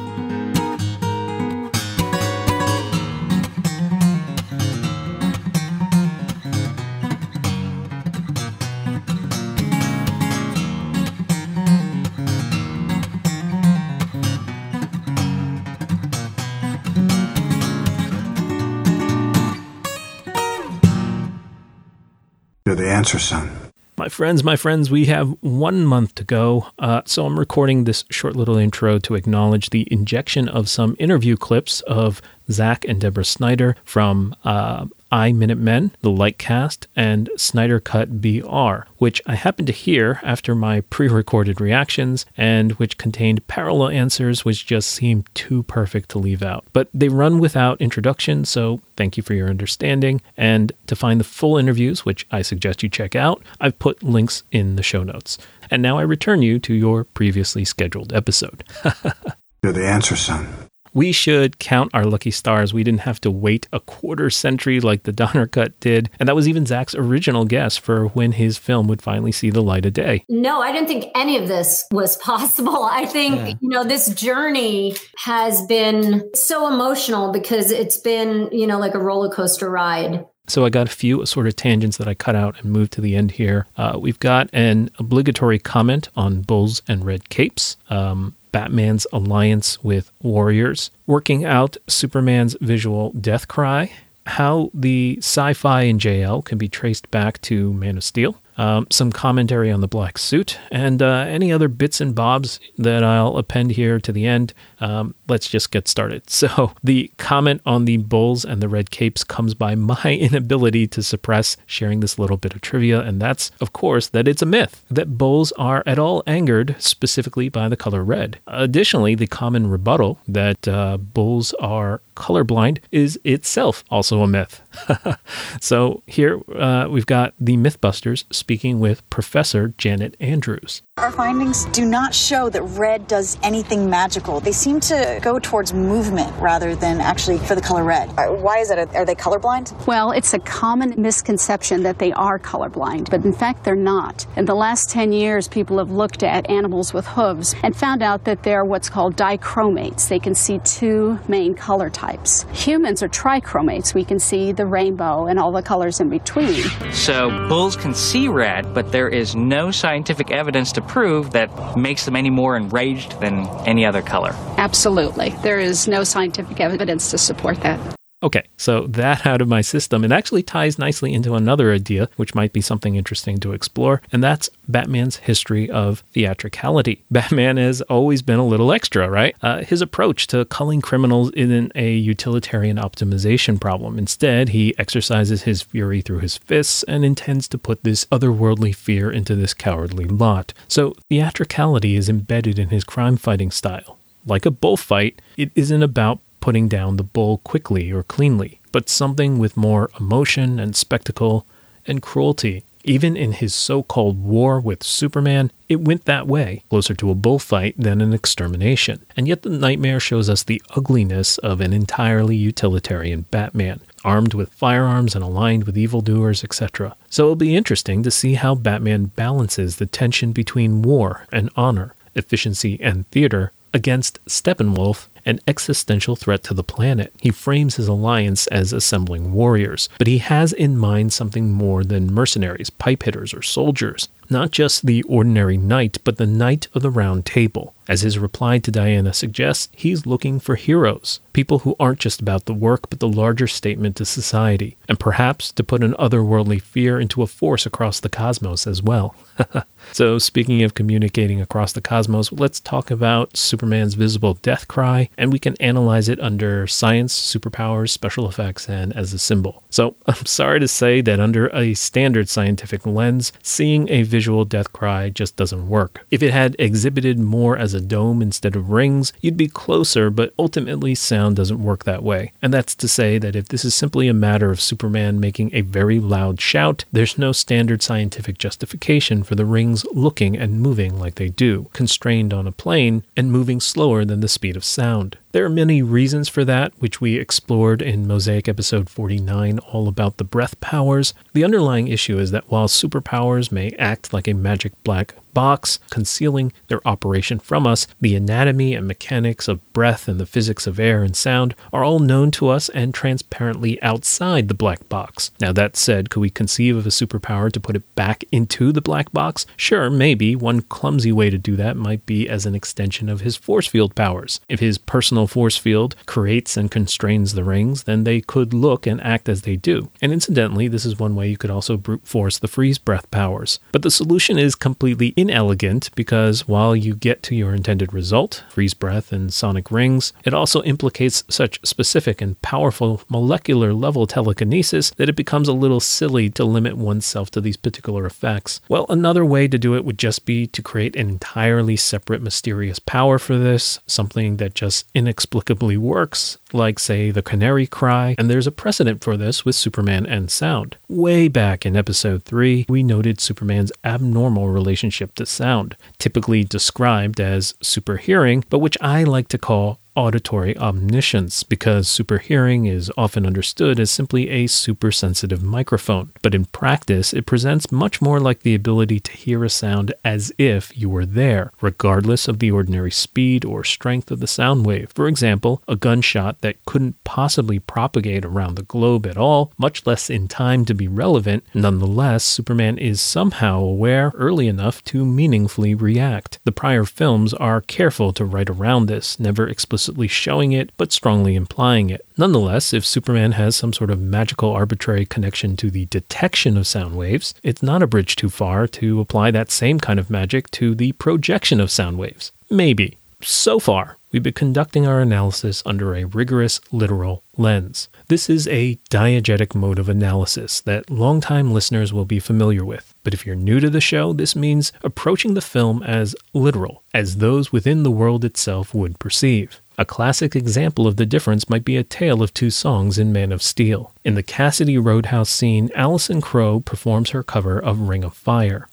Son. My friends, my friends, we have one month to go. Uh, so I'm recording this short little intro to acknowledge the injection of some interview clips of Zack and Deborah Snyder from uh, I Minutemen, The Lightcast, and Snyder Cut BR, which I happened to hear after my pre recorded reactions and which contained parallel answers which just seemed too perfect to leave out. But they run without introduction, so thank you for your understanding. And to find the full interviews, which I suggest you check out, I've put links in the show notes. And now I return you to your previously scheduled episode. <laughs> You're the answer, son. We should count our lucky stars. We didn't have to wait a quarter century like the Donner Cut did. And that was even Zack's original guess for when his film would finally see the light of day. No, I didn't think any of this was possible. I think, yeah. you know, this journey has been so emotional because it's been, you know, like a roller coaster ride. So I got a few sort of tangents that I cut out and moved to the end here. Uh, we've got an obligatory comment on bulls and red capes. Um, Batman's alliance with warriors, working out Superman's visual death cry, how the sci fi in JL can be traced back to Man of Steel, um, some commentary on the black suit, and uh, any other bits and bobs that I'll append here to the end. Um, let's just get started. <laughs> So, the comment on the bulls and the red capes comes by my <laughs> inability to suppress sharing this little bit of trivia, and that's, of course, that it's a myth that bulls are at all angered specifically by the color red. Additionally, the common rebuttal that uh, bulls are colorblind is itself also a myth. <laughs> so here uh, we've got the Mythbusters speaking with Professor Janet Andrews. Our findings do not show that red does anything magical. They seem to go towards movement rather than actually for the color red. Uh, Why is that? Are they colorblind? Well, it's a common misconception that they are colorblind, but in fact, they're not. In the last 10 years, people have looked at animals with hooves and found out that they're what's called dichromates. They can see two main color types. Humans are trichromates. We can see the rainbow and all the colors in between. So bulls can see red, but there is no scientific evidence to prove that makes them any more enraged than any other color. Absolutely. There is no scientific evidence to support that. Okay, so that out of my system, it actually ties nicely into another idea, which might be something interesting to explore, and that's Batman's history of theatricality. <laughs> Batman has always been a little extra, right? Uh, his approach to culling criminals isn't a utilitarian optimization problem. Instead, he exercises his fury through his fists and intends to put this otherworldly fear into this cowardly lot. So, theatricality is embedded in his crime fighting style. Like a bullfight, it isn't about putting down the bull quickly or cleanly, but something with more emotion and spectacle and cruelty. Even in his so called war with Superman, it went that way, closer to a bullfight than an extermination. And yet the nightmare shows us the ugliness of an entirely utilitarian Batman, armed with firearms and aligned with evildoers, etc. So it'll be interesting to see how Batman balances the tension between war and honor, efficiency and theater, against Steppenwolf, an existential threat to the planet. He frames his alliance as assembling warriors, but he has in mind something more than mercenaries, pipe hitters, or soldiers. Not just the ordinary knight, but the knight of the round table. As his reply to Diana suggests, he's looking for heroes, people who aren't just about the work, but the larger statement to society, and perhaps to put an otherworldly fear into a force across the cosmos as well. <laughs> so, speaking of communicating across the cosmos, let's talk about Superman's visible death cry, and we can analyze it under science, superpowers, special effects, and as a symbol. So, <laughs> I'm sorry to say that under a standard scientific lens, seeing a visual death cry just doesn't work. If it had exhibited more as a dome instead of rings, you'd be closer, but ultimately sound doesn't work that way. And that's to say that if this is simply a matter of Superman making a very loud shout, there's no standard scientific justification for the rings looking and moving like they do, constrained on a plane and moving slower than the speed of sound. There are many reasons for that, which we explored in Mosaic episode 49, all about the breath powers. The underlying issue is that while superpowers may act like a magic black box, concealing their operation from us, the anatomy and mechanics of breath and the physics of air and sound are all known to us and transparently outside the black box. Now, that said, could we conceive of a superpower to put it back into the black box? Sure, maybe. One clumsy way to do that might be as an extension of his force field powers. If his personal force field creates and constrains the rings, then they could look and act as they do. And incidentally, this is one way you could also brute force the freeze breath powers. But the solution is completely inelegant because while you get to your intended result, freeze breath and sonic rings, it also implicates such specific and powerful molecular level telekinesis that it becomes a little silly to limit oneself to these particular effects. Well, another way to do it would just be to create an entirely separate mysterious power for this, something that just inexplicably works, like, say, the canary cry, and there's a precedent for this with Superman and sound. Way back in episode 3, we noted Superman's abnormal relationship to sound, typically described as super hearing, but which I like to call auditory omniscience because superhearing is often understood as simply a super sensitive microphone. But in practice, it presents much more like the ability to hear a sound as if you were there, regardless of the ordinary speed or strength of the sound wave. For example, a gunshot that couldn't possibly propagate around the globe at all, much less in time to be relevant. Nonetheless, Superman is somehow aware early enough to meaningfully react. The prior films are careful to write around this, never explicitly showing it, but strongly implying it. Nonetheless, if Superman has some sort of magical arbitrary connection to the detection of sound waves, it's not a bridge too far to apply that same kind of magic to the projection of sound waves. Maybe. So far, we've been conducting our analysis under a rigorous literal lens. This is a diegetic mode of analysis that longtime listeners will be familiar with. But if you're new to the show, this means approaching the film as literal, as those within the world itself would perceive. A classic example of the difference might be a tale of two songs in Man of Steel. In the Cassidy Roadhouse scene, Allison Crowe performs her cover of Ring of Fire.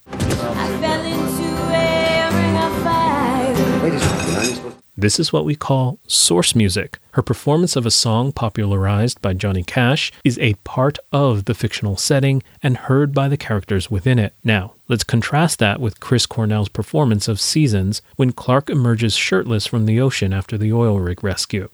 This is what we call source music. Her performance of a song popularized by Johnny Cash is a part of the fictional setting and heard by the characters within it. Now, let's contrast that with Chris Cornell's performance of Seasons when Clark emerges shirtless from the ocean after the oil rig rescue.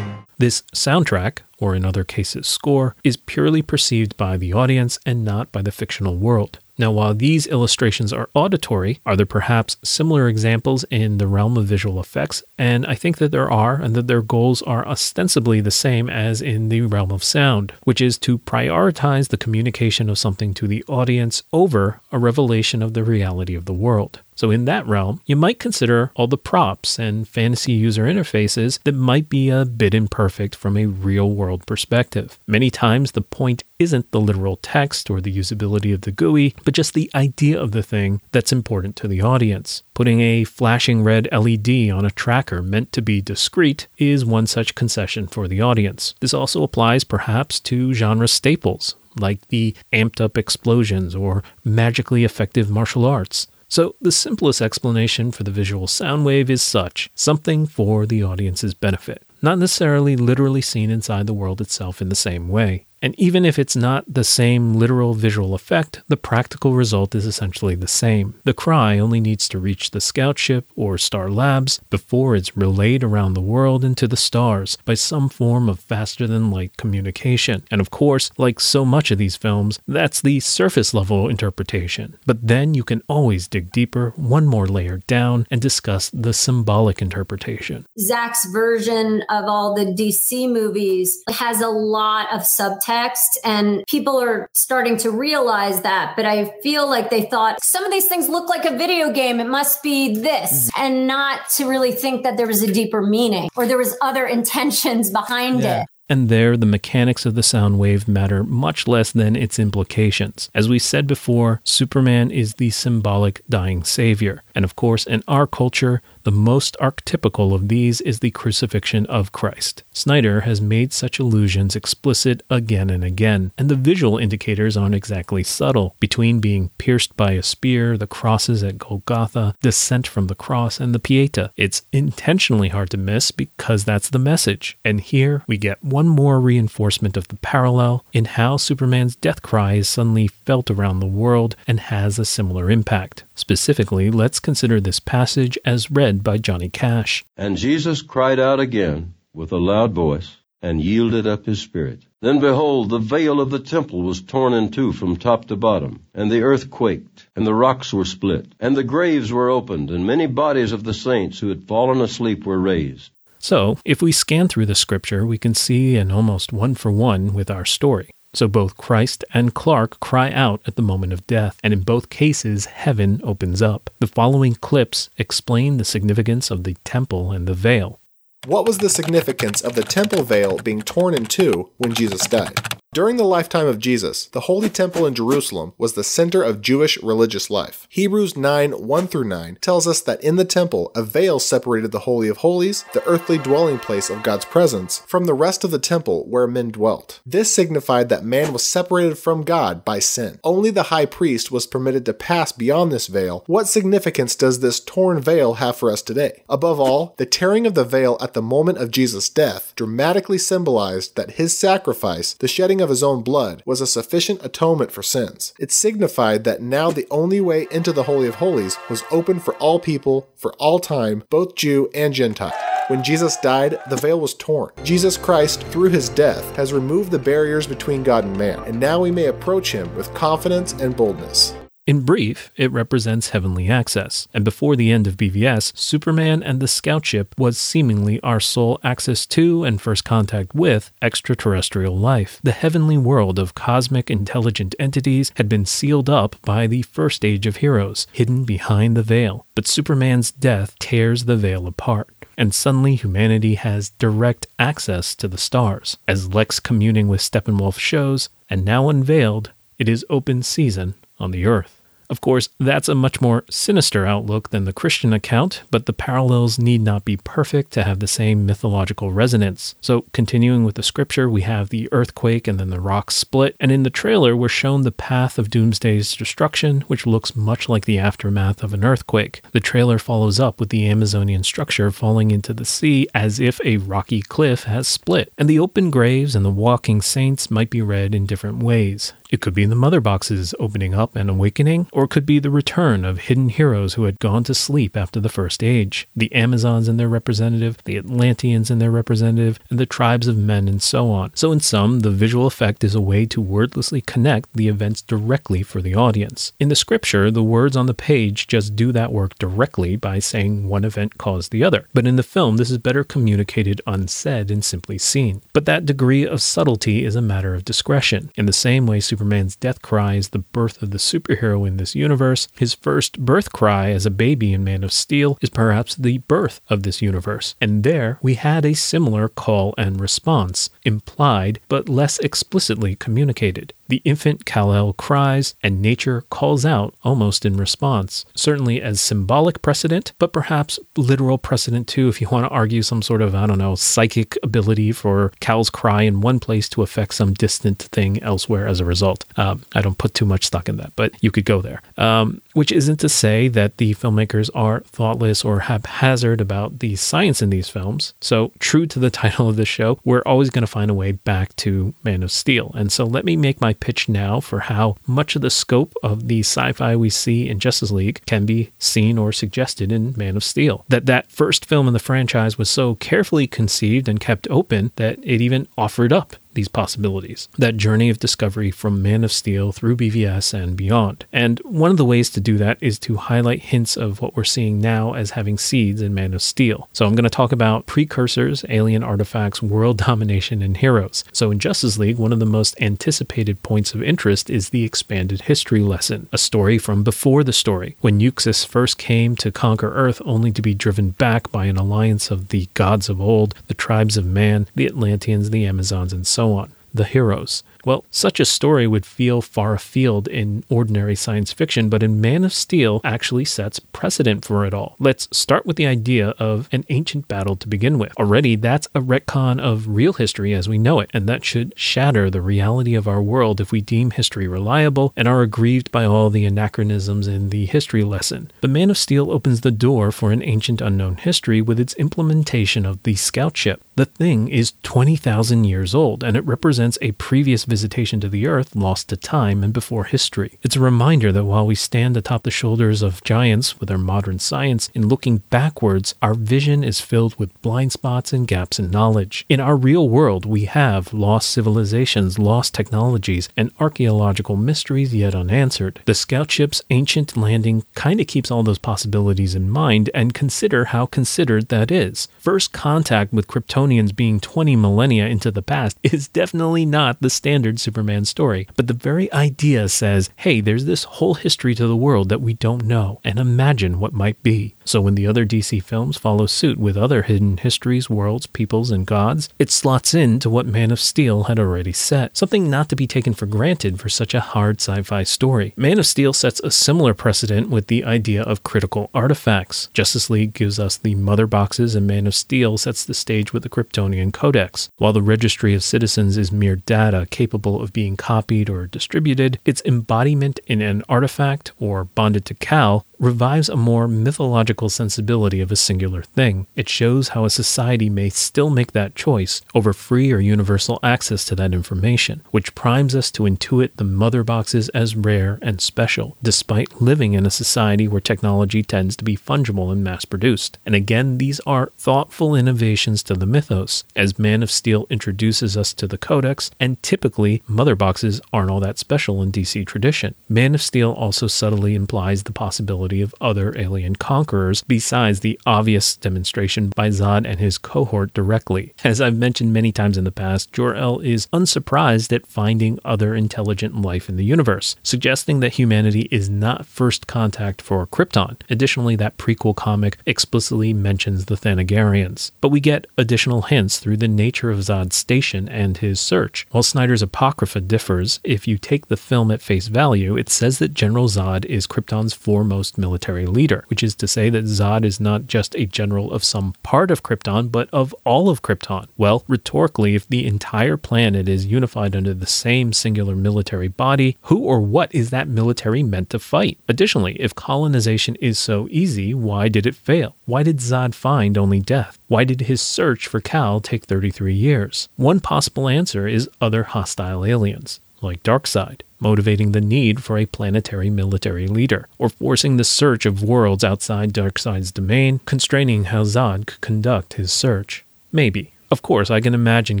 This soundtrack, or in other cases score, is purely perceived by the audience and not by the fictional world. Now, while these illustrations are auditory, are there perhaps similar examples in the realm of visual effects? And I think that there are, and that their goals are ostensibly the same as in the realm of sound, which is to prioritize the communication of something to the audience over a revelation of the reality of the world. So, in that realm, you might consider all the props and fantasy user interfaces that might be a bit imperfect from a real world perspective. Many times, the point isn't the literal text or the usability of the GUI, but just the idea of the thing that's important to the audience. Putting a flashing red LED on a tracker meant to be discreet is one such concession for the audience. This also applies perhaps to genre staples, like the amped up explosions or magically effective martial arts. So, the simplest explanation for the visual sound wave is such something for the audience's benefit, not necessarily literally seen inside the world itself in the same way. And even if it's not the same literal visual effect, the practical result is essentially the same. The cry only needs to reach the scout ship or Star Labs before it's relayed around the world into the stars by some form of faster than light communication. And of course, like so much of these films, that's the surface level interpretation. But then you can always dig deeper, one more layer down, and discuss the symbolic interpretation. Zack's version of all the DC movies has a lot of subtext text and people are starting to realize that. But I feel like they thought some of these things look like a video game. It must be this mm-hmm. and not to really think that there was a deeper meaning or there was other <laughs> intentions behind yeah. it. And there, the mechanics of the sound wave matter much less than its implications. As we said before, Superman is the symbolic dying savior. And of course, in our culture, the most archetypical of these is the crucifixion of Christ. Snyder has made such allusions explicit again and again, and the visual indicators aren't exactly subtle. Between being pierced by a spear, the crosses at Golgotha, descent from the cross, and the Pieta, it's intentionally hard to miss because that's the message. And here we get one more reinforcement of the parallel in how Superman's death cry is suddenly felt around the world and has a similar impact. Specifically, let's consider this passage as read by Johnny Cash. And Jesus cried out again with a loud voice and yielded up his spirit. Then behold, the veil of the temple was torn in two from top to bottom, and the earth quaked, and the rocks were split, and the graves were opened, and many bodies of the saints who had fallen asleep were raised. So, if we scan through the scripture, we can see an almost one for one with our story. So both Christ and Clark cry out at the moment of death, and in both cases, heaven opens up. The following clips explain the significance of the temple and the veil. What was the significance of the temple veil being torn in two when Jesus died? During the lifetime of Jesus, the Holy Temple in Jerusalem was the center of Jewish religious life. Hebrews 9 1 through 9 tells us that in the temple, a veil separated the Holy of Holies, the earthly dwelling place of God's presence, from the rest of the temple where men dwelt. This signified that man was separated from God by sin. Only the high priest was permitted to pass beyond this veil. What significance does this torn veil have for us today? Above all, the tearing of the veil at the moment of Jesus' death dramatically symbolized that his sacrifice, the shedding of his own blood was a sufficient atonement for sins. It signified that now the only way into the Holy of Holies was open for all people, for all time, both Jew and Gentile. When Jesus died, the veil was torn. Jesus Christ, through his death, has removed the barriers between God and man, and now we may approach him with confidence and boldness. In brief, it represents heavenly access, and before the end of BVS, Superman and the scout ship was seemingly our sole access to and first contact with extraterrestrial life. The heavenly world of cosmic intelligent entities had been sealed up by the first age of heroes, hidden behind the veil. But Superman's death tears the veil apart and suddenly humanity has direct access to the stars. As Lex communing with Steppenwolf shows, and now unveiled, it is open season on the earth. Of course, that's a much more sinister outlook than the Christian account, but the parallels need not be perfect to have the same mythological resonance. So, continuing with the scripture, we have the earthquake and then the rocks split, and in the trailer, we're shown the path of Doomsday's destruction, which looks much like the aftermath of an earthquake. The trailer follows up with the Amazonian structure falling into the sea as if a rocky cliff has split, and the open graves and the walking saints might be read in different ways. It could be the mother boxes opening up and awakening, or it could be the return of hidden heroes who had gone to sleep after the first age. The Amazons and their representative, the Atlanteans and their representative, and the tribes of men, and so on. So, in sum, the visual effect is a way to wordlessly connect the events directly for the audience. In the scripture, the words on the page just do that work directly by saying one event caused the other. But in the film, this is better communicated unsaid and simply seen. But that degree of subtlety is a matter of discretion. In the same way, Superman's death cry is the birth of the superhero in this universe, his first birth cry as a baby in Man of Steel is perhaps the birth of this universe. And there we had a similar call and response, implied but less explicitly communicated. The infant Kal-El cries, and nature calls out almost in response, certainly as symbolic precedent, but perhaps literal precedent too, if you want to argue some sort of, I don't know, psychic ability for Kal's cry in one place to affect some distant thing elsewhere as a result. Um, I don't put too much stock in that, but you could go there. Um, which isn't to say that the filmmakers are thoughtless or haphazard about the science in these films. So, true to the <laughs> title of the show, we're always going to find a way back to Man of Steel. And so, let me make my pitch now for how much of the scope of the sci-fi we see in Justice League can be seen or suggested in Man of Steel. That that first film in the franchise was so carefully conceived and kept open that it even offered up these possibilities. That journey of discovery from Man of Steel through BVS and beyond. And one of the ways to do that is to highlight hints of what we're seeing now as having seeds in Man of Steel. So I'm going to talk about precursors, alien artifacts, world <laughs> domination, and heroes. So in Justice League, one of the most anticipated points of interest is the expanded history lesson, a story from before the story, when Uxas first came to conquer Earth only to be driven back by an alliance of the gods of old, the tribes of man, the Atlanteans, the Amazons, and so so on, the heroes. Well, such a story would feel far afield in ordinary science fiction, but in Man of Steel actually sets precedent for it all. Let's start with the idea of an ancient battle to begin with. Already, that's a retcon of real history as we know it, and that should shatter the reality of our world if we deem history reliable and are aggrieved by all the anachronisms in the history lesson. But Man of Steel opens the door for an ancient unknown history with its implementation of the scout ship. The thing is 20,000 years old, and it represents a previous visitation to the Earth lost to time and before history. It's a reminder that while we stand atop the shoulders of giants with our modern science, in looking backwards, our vision is filled with blind spots and gaps in knowledge. In our real world, we have lost civilizations, lost technologies, and archaeological mysteries yet unanswered. The scout ship's ancient landing kind of keeps all those possibilities in mind and consider how considered that is. First contact with Kryptonians being 20 millennia into the past is definitely not the standard standard Superman story. But the very idea says, hey, there's this whole history to the world that we don't know, and imagine what might be. So when the other DC films follow suit with other hidden histories, worlds, peoples, and gods, it slots into what Man of Steel had already set, something not to be taken for granted for such a hard sci fi story. Man of Steel sets a similar precedent with the idea of critical artifacts. Justice League gives us the mother boxes, and Man of Steel sets the stage with the Kryptonian Codex. While the Registry of Citizens is mere data capable of being copied or distributed, its embodiment in an artifact or bonded to Kal revives a more mythological sensibility of a singular thing. It shows how a society may still make that choice over free or universal access to that information, which primes us to intuit the mother boxes as rare and special, despite living in a society where technology tends to be fungible and mass produced. And again, these are thoughtful innovations to the mythos, as Man of Steel introduces us to the Codex, and typically, mother boxes aren't all that special in DC tradition. Man of Steel also subtly implies the possibility possibility of other alien conquerors besides the obvious demonstration by Zod and his cohort directly. As I've mentioned many times in the past, Jor-El is unsurprised at finding other intelligent life in the universe, suggesting that humanity is not first contact for Krypton. Additionally, that prequel comic explicitly mentions the Thanagarians. But we get additional hints through the nature of Zod's station and his search. While Snyder's Apocrypha differs, if you take the film at face value, it says that General Zod is Krypton's foremost military leader, which is to say that Zod is not just a general of some part of Krypton, but of all of Krypton. Well, rhetorically, if the entire planet is unified under the same singular military body, who or what is that military meant to fight? Additionally, if colonization is so easy, why did it fail? Why did Zod find only death? Why did his search for Kal take 33 years? One possible answer is other hostile aliens, like Darkseid motivating the need for a planetary military leader, or forcing the search of worlds outside Darkseid's domain, constraining how Zod could conduct his search. Maybe. Of course, I can imagine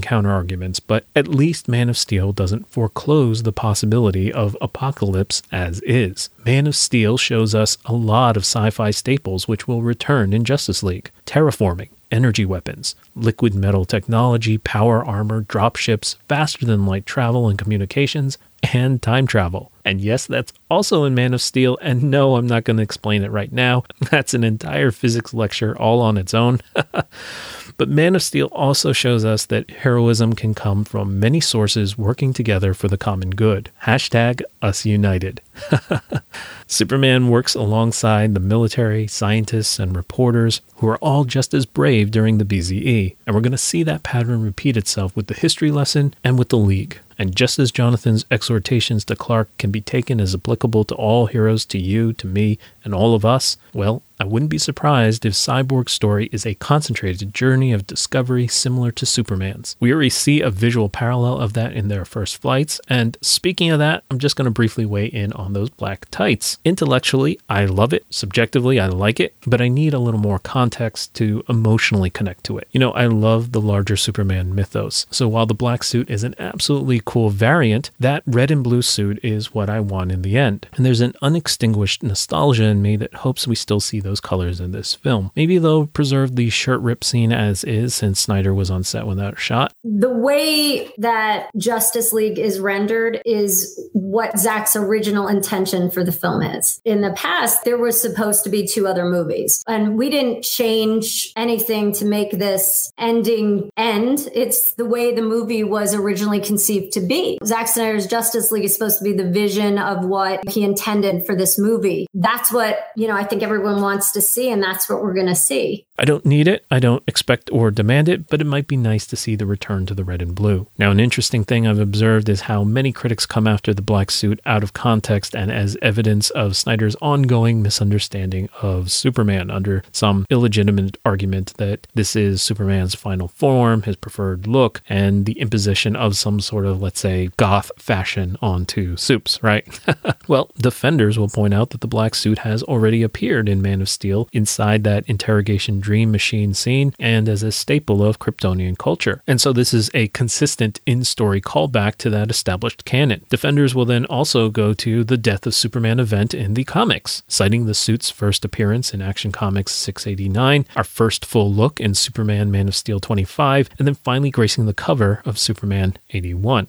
counterarguments, but at least Man of Steel doesn't foreclose the possibility of Apokolips as is. Man of Steel shows us a lot of sci fi staples which will return in Justice League terraforming, energy weapons, liquid metal technology, power armor, dropships, faster than light travel and communications, and time travel. And yes, that's also in Man of Steel. And no, I'm not going to explain it right now. <laughs> That's an entire physics lecture all on its own. <laughs> but Man of Steel also shows us that heroism can come from many sources working together for the common good. Hashtag us united. <laughs> Superman works alongside the military, scientists, and reporters who are all just as brave during the BZE. And we're going to see that pattern repeat itself with the history lesson and with the League. And just as Jonathan's exhortations to Clark can be taken as applicable to all heroes, to you, to me, and all of us, well, I wouldn't be surprised if Cyborg's story is a concentrated journey of discovery similar to Superman's. We already see a visual parallel of that in their first flights, and speaking of that, I'm just going to briefly weigh in on those black tights. Intellectually, I love it. Subjectively, I like it, but I need a little more context to emotionally connect to it. You know, I love the larger Superman mythos, so while the black suit is an absolutely cool variant, that red and blue suit is what I want in the end. And there's an unextinguished nostalgia in me that hopes we still see those colors in this film. Maybe they'll preserve the shirt rip scene as is since Snyder was on set when that shot. The way that Justice League is rendered is what Zack's original intention for the film is. In the past, there was supposed to be two other movies, and we didn't change anything to make this ending end. It's the way the movie was originally conceived to be. Zack Snyder's Justice League is supposed to be the vision of what he intended for this movie. That's what, you know, I think everyone wants to see, and that's what we're going to see. I don't need it, I don't expect or demand it, but it might be nice to see the return to the red and blue. Now, an interesting thing I've observed is how many critics come after the black suit out of context and as evidence of Snyder's ongoing misunderstanding of Superman under some illegitimate argument that this is Superman's final form, his preferred look, and the imposition of some sort of, let's say, goth fashion onto Supes, right? <laughs> well, defenders will point out that the black suit has already appeared in Man of Steel inside that interrogation dream machine scene and as a staple of Kryptonian culture. And so this is a consistent in story callback to that established canon. Defenders will then also go to the Death of Superman event in the comics, citing the suit's first appearance in Action Comics 689, our first full look in Superman Man of Steel 25, and then finally gracing the cover of Superman 81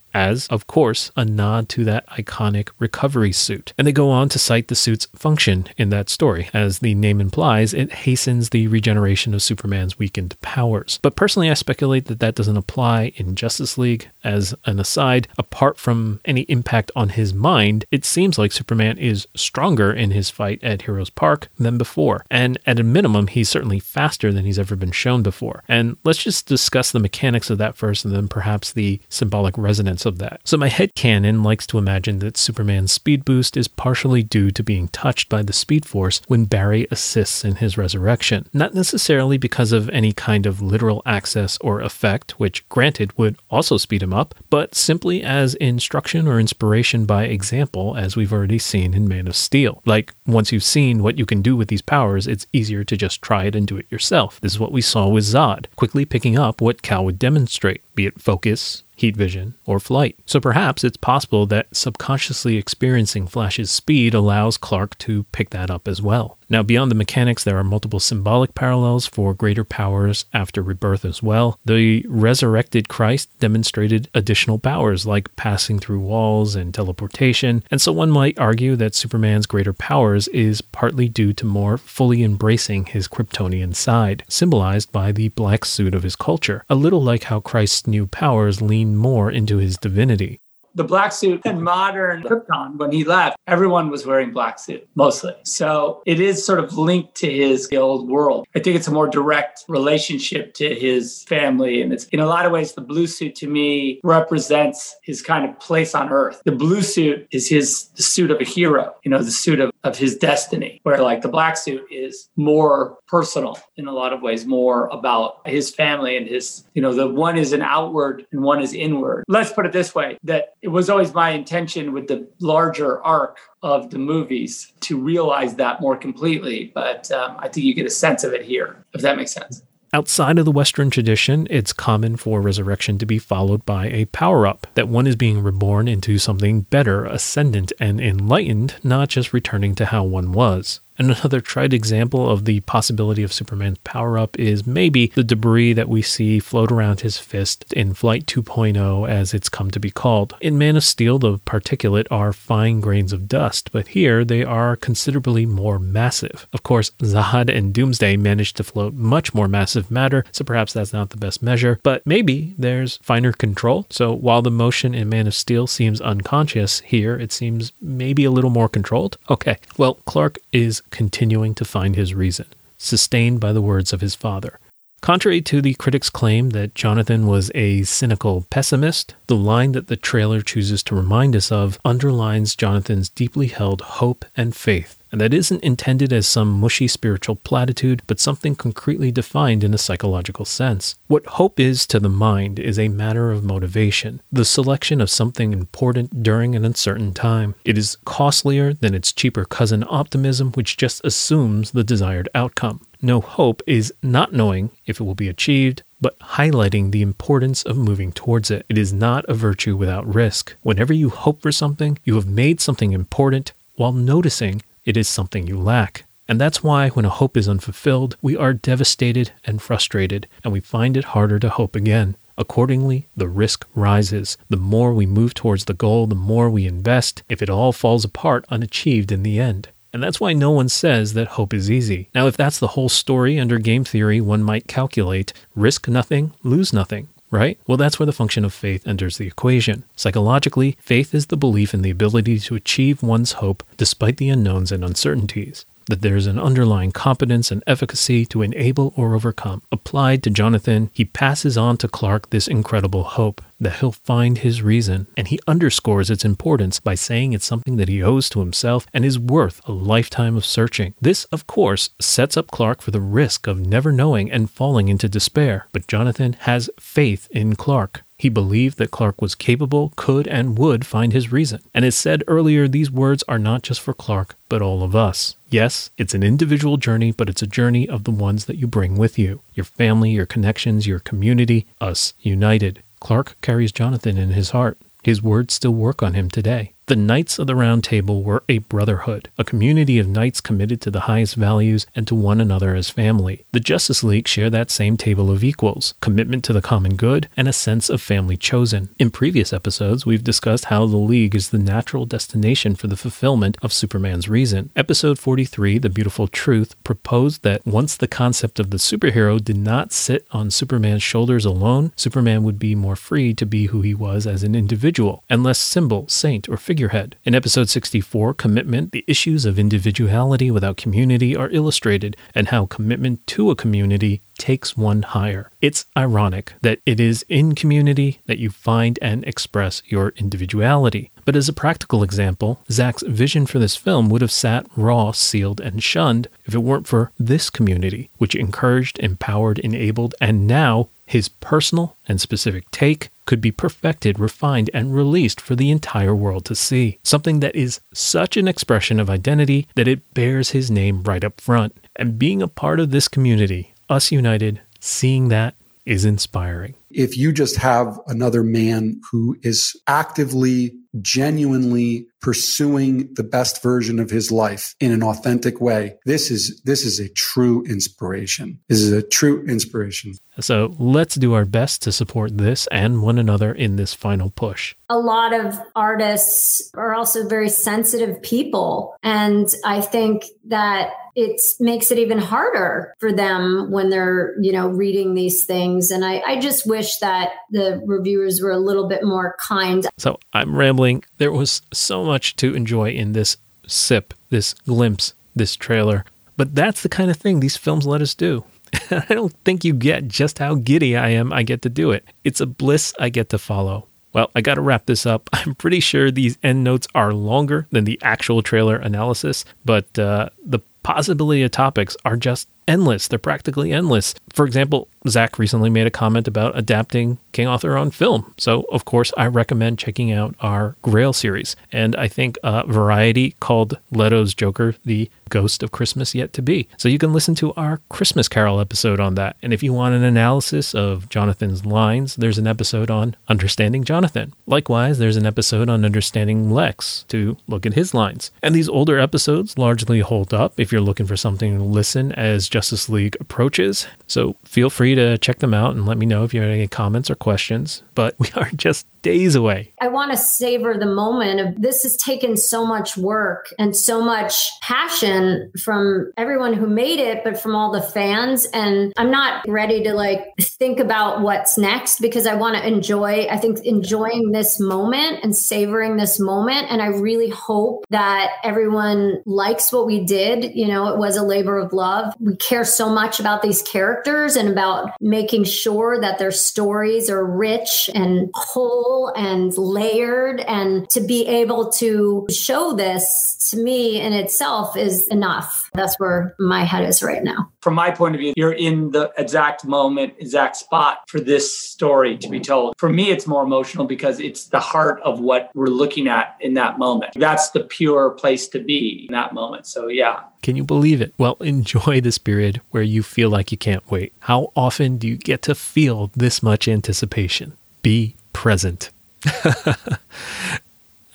as, of course, a nod to that iconic recovery suit. And they go on to cite the suit's function in that story. As the name implies, it hastens the regeneration of Superman's weakened powers. But personally, I speculate that that doesn't apply in Justice League. As an aside, apart from any impact on his mind, it seems like Superman is stronger in his fight at Heroes Park than before. And at a minimum, he's certainly faster than he's ever been shown before. And let's just discuss the mechanics of that first and then perhaps the symbolic resonance of that. So my head canon likes to imagine that Superman's speed boost is partially due to being touched by the Speed Force when Barry assists in his resurrection. Not necessarily because of any kind of literal access or effect, which granted would also speed him up, but simply as instruction or inspiration by example, as we've already seen in Man of Steel. Like, once you've seen what you can do with these powers, it's easier to just try it and do it yourself. This is what we saw with Zod, quickly picking up what Kal would demonstrate, be it focus, heat vision, or flight. So perhaps it's possible that subconsciously experiencing Flash's speed allows Clark to pick that up as well. Now, beyond the mechanics, there are multiple symbolic parallels for greater powers after rebirth as well. The resurrected Christ demonstrated additional powers like passing through walls and teleportation, and so one might argue that Superman's greater powers is partly due to more fully embracing his Kryptonian side, symbolized by the black suit of his culture, a little like how Christ's new powers lean more into his divinity the black suit in modern Krypton, when he left, everyone was wearing black suit mostly. So it is sort of linked to his old world. I think it's a more direct relationship to his family. And it's in a lot of ways, the blue suit to me represents his kind of place on earth. The blue suit is his the suit of a hero, you know, the suit of, of his destiny, where like the black suit is more personal in a lot of ways, more about his family and his, you know, the one is an outward and one is inward. Let's put it this way that it was always my intention with the larger arc of the movies to realize that more completely. But um, I think you get a sense of it here, if that makes sense. Outside of the Western tradition, it's common for resurrection to be followed by a power up, that one is being reborn into something better, ascendant, and enlightened, not just returning to how one was. Another tried example of the possibility of Superman's power up is maybe the debris that we see float around his fist in Flight 2.0, as it's come to be called. In Man of Steel, the particulate are fine grains of dust, but here they are considerably more massive. Of course, Zod and Doomsday managed to float much more massive matter, so perhaps that's not the best measure, but maybe there's finer control. So while the motion in Man of Steel seems unconscious, here it seems maybe a little more controlled. Okay, well, Clark is continuing to find his reason, sustained by the words of his father. Contrary to the critics' claim that Jonathan was a cynical pessimist, the line that the trailer chooses to remind us of underlines Jonathan's deeply held hope and faith and that isn't intended as some mushy spiritual platitude, but something concretely defined in a psychological sense. What hope is to the mind is a matter of motivation, the selection of something important during an uncertain time. It is costlier than its cheaper cousin optimism, which just assumes the desired outcome. No hope is not knowing if it will be achieved, but highlighting the importance of moving towards it. It is not a virtue without risk. Whenever you hope for something, you have made something important while noticing it is something you lack. And that's why when a hope is unfulfilled, we are devastated and frustrated, and we find it harder to hope again. Accordingly, the risk rises. The more we move towards the goal, the more we invest if it all falls apart unachieved in the end. And that's why no one says that hope is easy. Now, if that's the whole story under game theory, one might calculate risk nothing, lose nothing right? Well, that's where the function of faith enters the equation. Psychologically, faith is the belief in the ability to achieve one's hope despite the unknowns and uncertainties that there is an underlying competence and efficacy to enable or overcome. Applied to Jonathan, he passes on to Clark this incredible hope that he'll find his reason, and he underscores its importance by saying it's something that he owes to himself and is worth a lifetime of searching. This, of course, sets up Clark for the risk of never knowing and falling into despair, but Jonathan has faith in Clark. He believed that Clark was capable, could, and would find his reason. And as said earlier, these words are not just for Clark, but all of us. Yes, it's an individual journey, but it's a journey of the ones that you bring with you your family, your connections, your community, us united. Clark carries Jonathan in his heart. His words still work on him today. The Knights of the Round Table were a brotherhood, a community of knights committed to the highest values and to one another as family. The Justice League share that same table of equals commitment to the common good and a sense of family chosen. In previous episodes, we've discussed how the League is the natural destination for the fulfillment of Superman's reason. Episode 43, The Beautiful Truth, proposed that once the concept of the superhero did not sit on Superman's shoulders alone, Superman would be more free to be who he was as an individual and less symbol, saint, or figure figurehead. In episode 64, Commitment, the issues of individuality without community are illustrated and how commitment to a community takes one higher. It's ironic that it is in community that you find and express your individuality. But as a practical example, Zack's vision for this film would have sat raw, sealed, and shunned if it weren't for this community, which encouraged, empowered, enabled, and now his personal and specific take could be perfected, refined, and released for the entire world to see. Something that is such an expression of identity that it bears his name right up front. And being a part of this community, us united, seeing that is inspiring. If you just have another man who is actively genuinely pursuing the best version of his life in an authentic way this is this is a true inspiration. This is a true inspiration. So let's do our best to support this and one another in this final push. A lot of artists are also very sensitive people and i think that it makes it even harder for them when they're you know reading these things. And I, I just wish that the reviewers were a little bit more kind so i'm rambling there was so much to enjoy in this sip this glimpse this trailer but that's the kind of thing these films let us do <laughs> I don't think you get just how giddy I am. I get to do it. It's a bliss I get to follow. Well, I got to wrap this up. <laughs> I'm pretty sure these end notes are longer than the actual trailer analysis, but uh, the possibility of topics are just endless. They're practically endless. For example, Zack recently made a comment about adapting King Arthur on film. So, of course, I recommend checking out our Grail series. And I think uh, Variety called Leto's Joker the Ghost of Christmas Yet to Be. So you can listen to our Christmas Carol episode on that. And if you want an analysis of Jonathan's lines, there's an episode on Understanding Jonathan. Likewise, there's an episode on Understanding Lex to look at his lines. And these older episodes largely hold up if you're looking for something to listen as Justice League approaches. So feel free to check them out and let me know if you have any comments or questions. But <laughs> we are just days away. I want to savor the moment of this has taken so much work and so much passion from everyone who made it, but from all the fans. And I'm not ready to like think about what's next because I want to enjoy, I think, enjoying this moment and savoring this moment. And I really hope that everyone likes what we did. You know, it was a labor of love. We care so much about these characters and about making sure that their stories are rich and whole and layered. And to be able to show this to me in itself is enough. That's where my head is right now. From my point of view, you're in the exact moment, exact spot for this story to be told. For me, it's more emotional because it's the heart of what we're looking at in that moment. That's the pure place to be in that moment. So, yeah. Can you believe it? Well, <laughs> enjoy this period where you feel like you can't wait. How often do you get to feel this much anticipation? Be present. <laughs>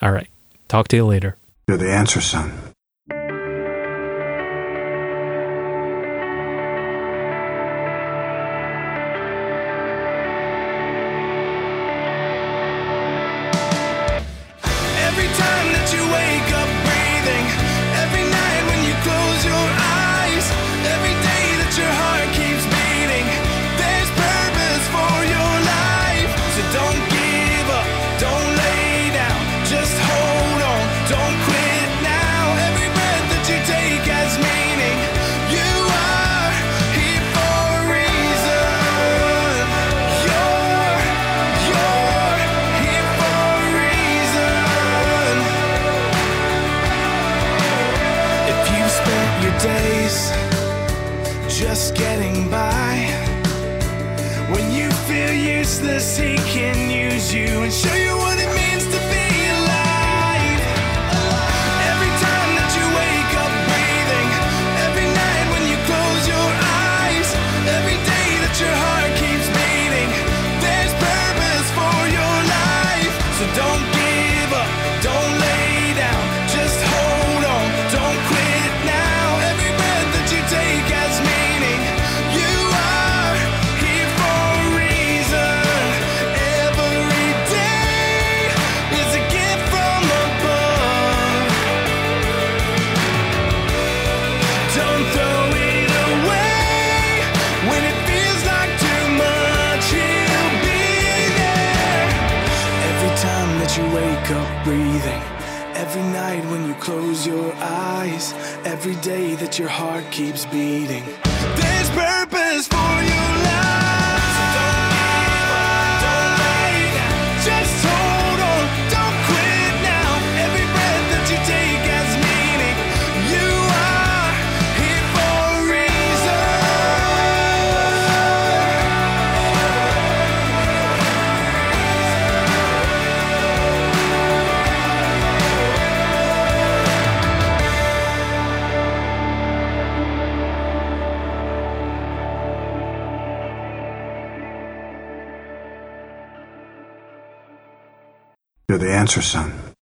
All right. Talk to you later. You're the answer, son. You and show you every day that your heart keeps beating. Answer, son.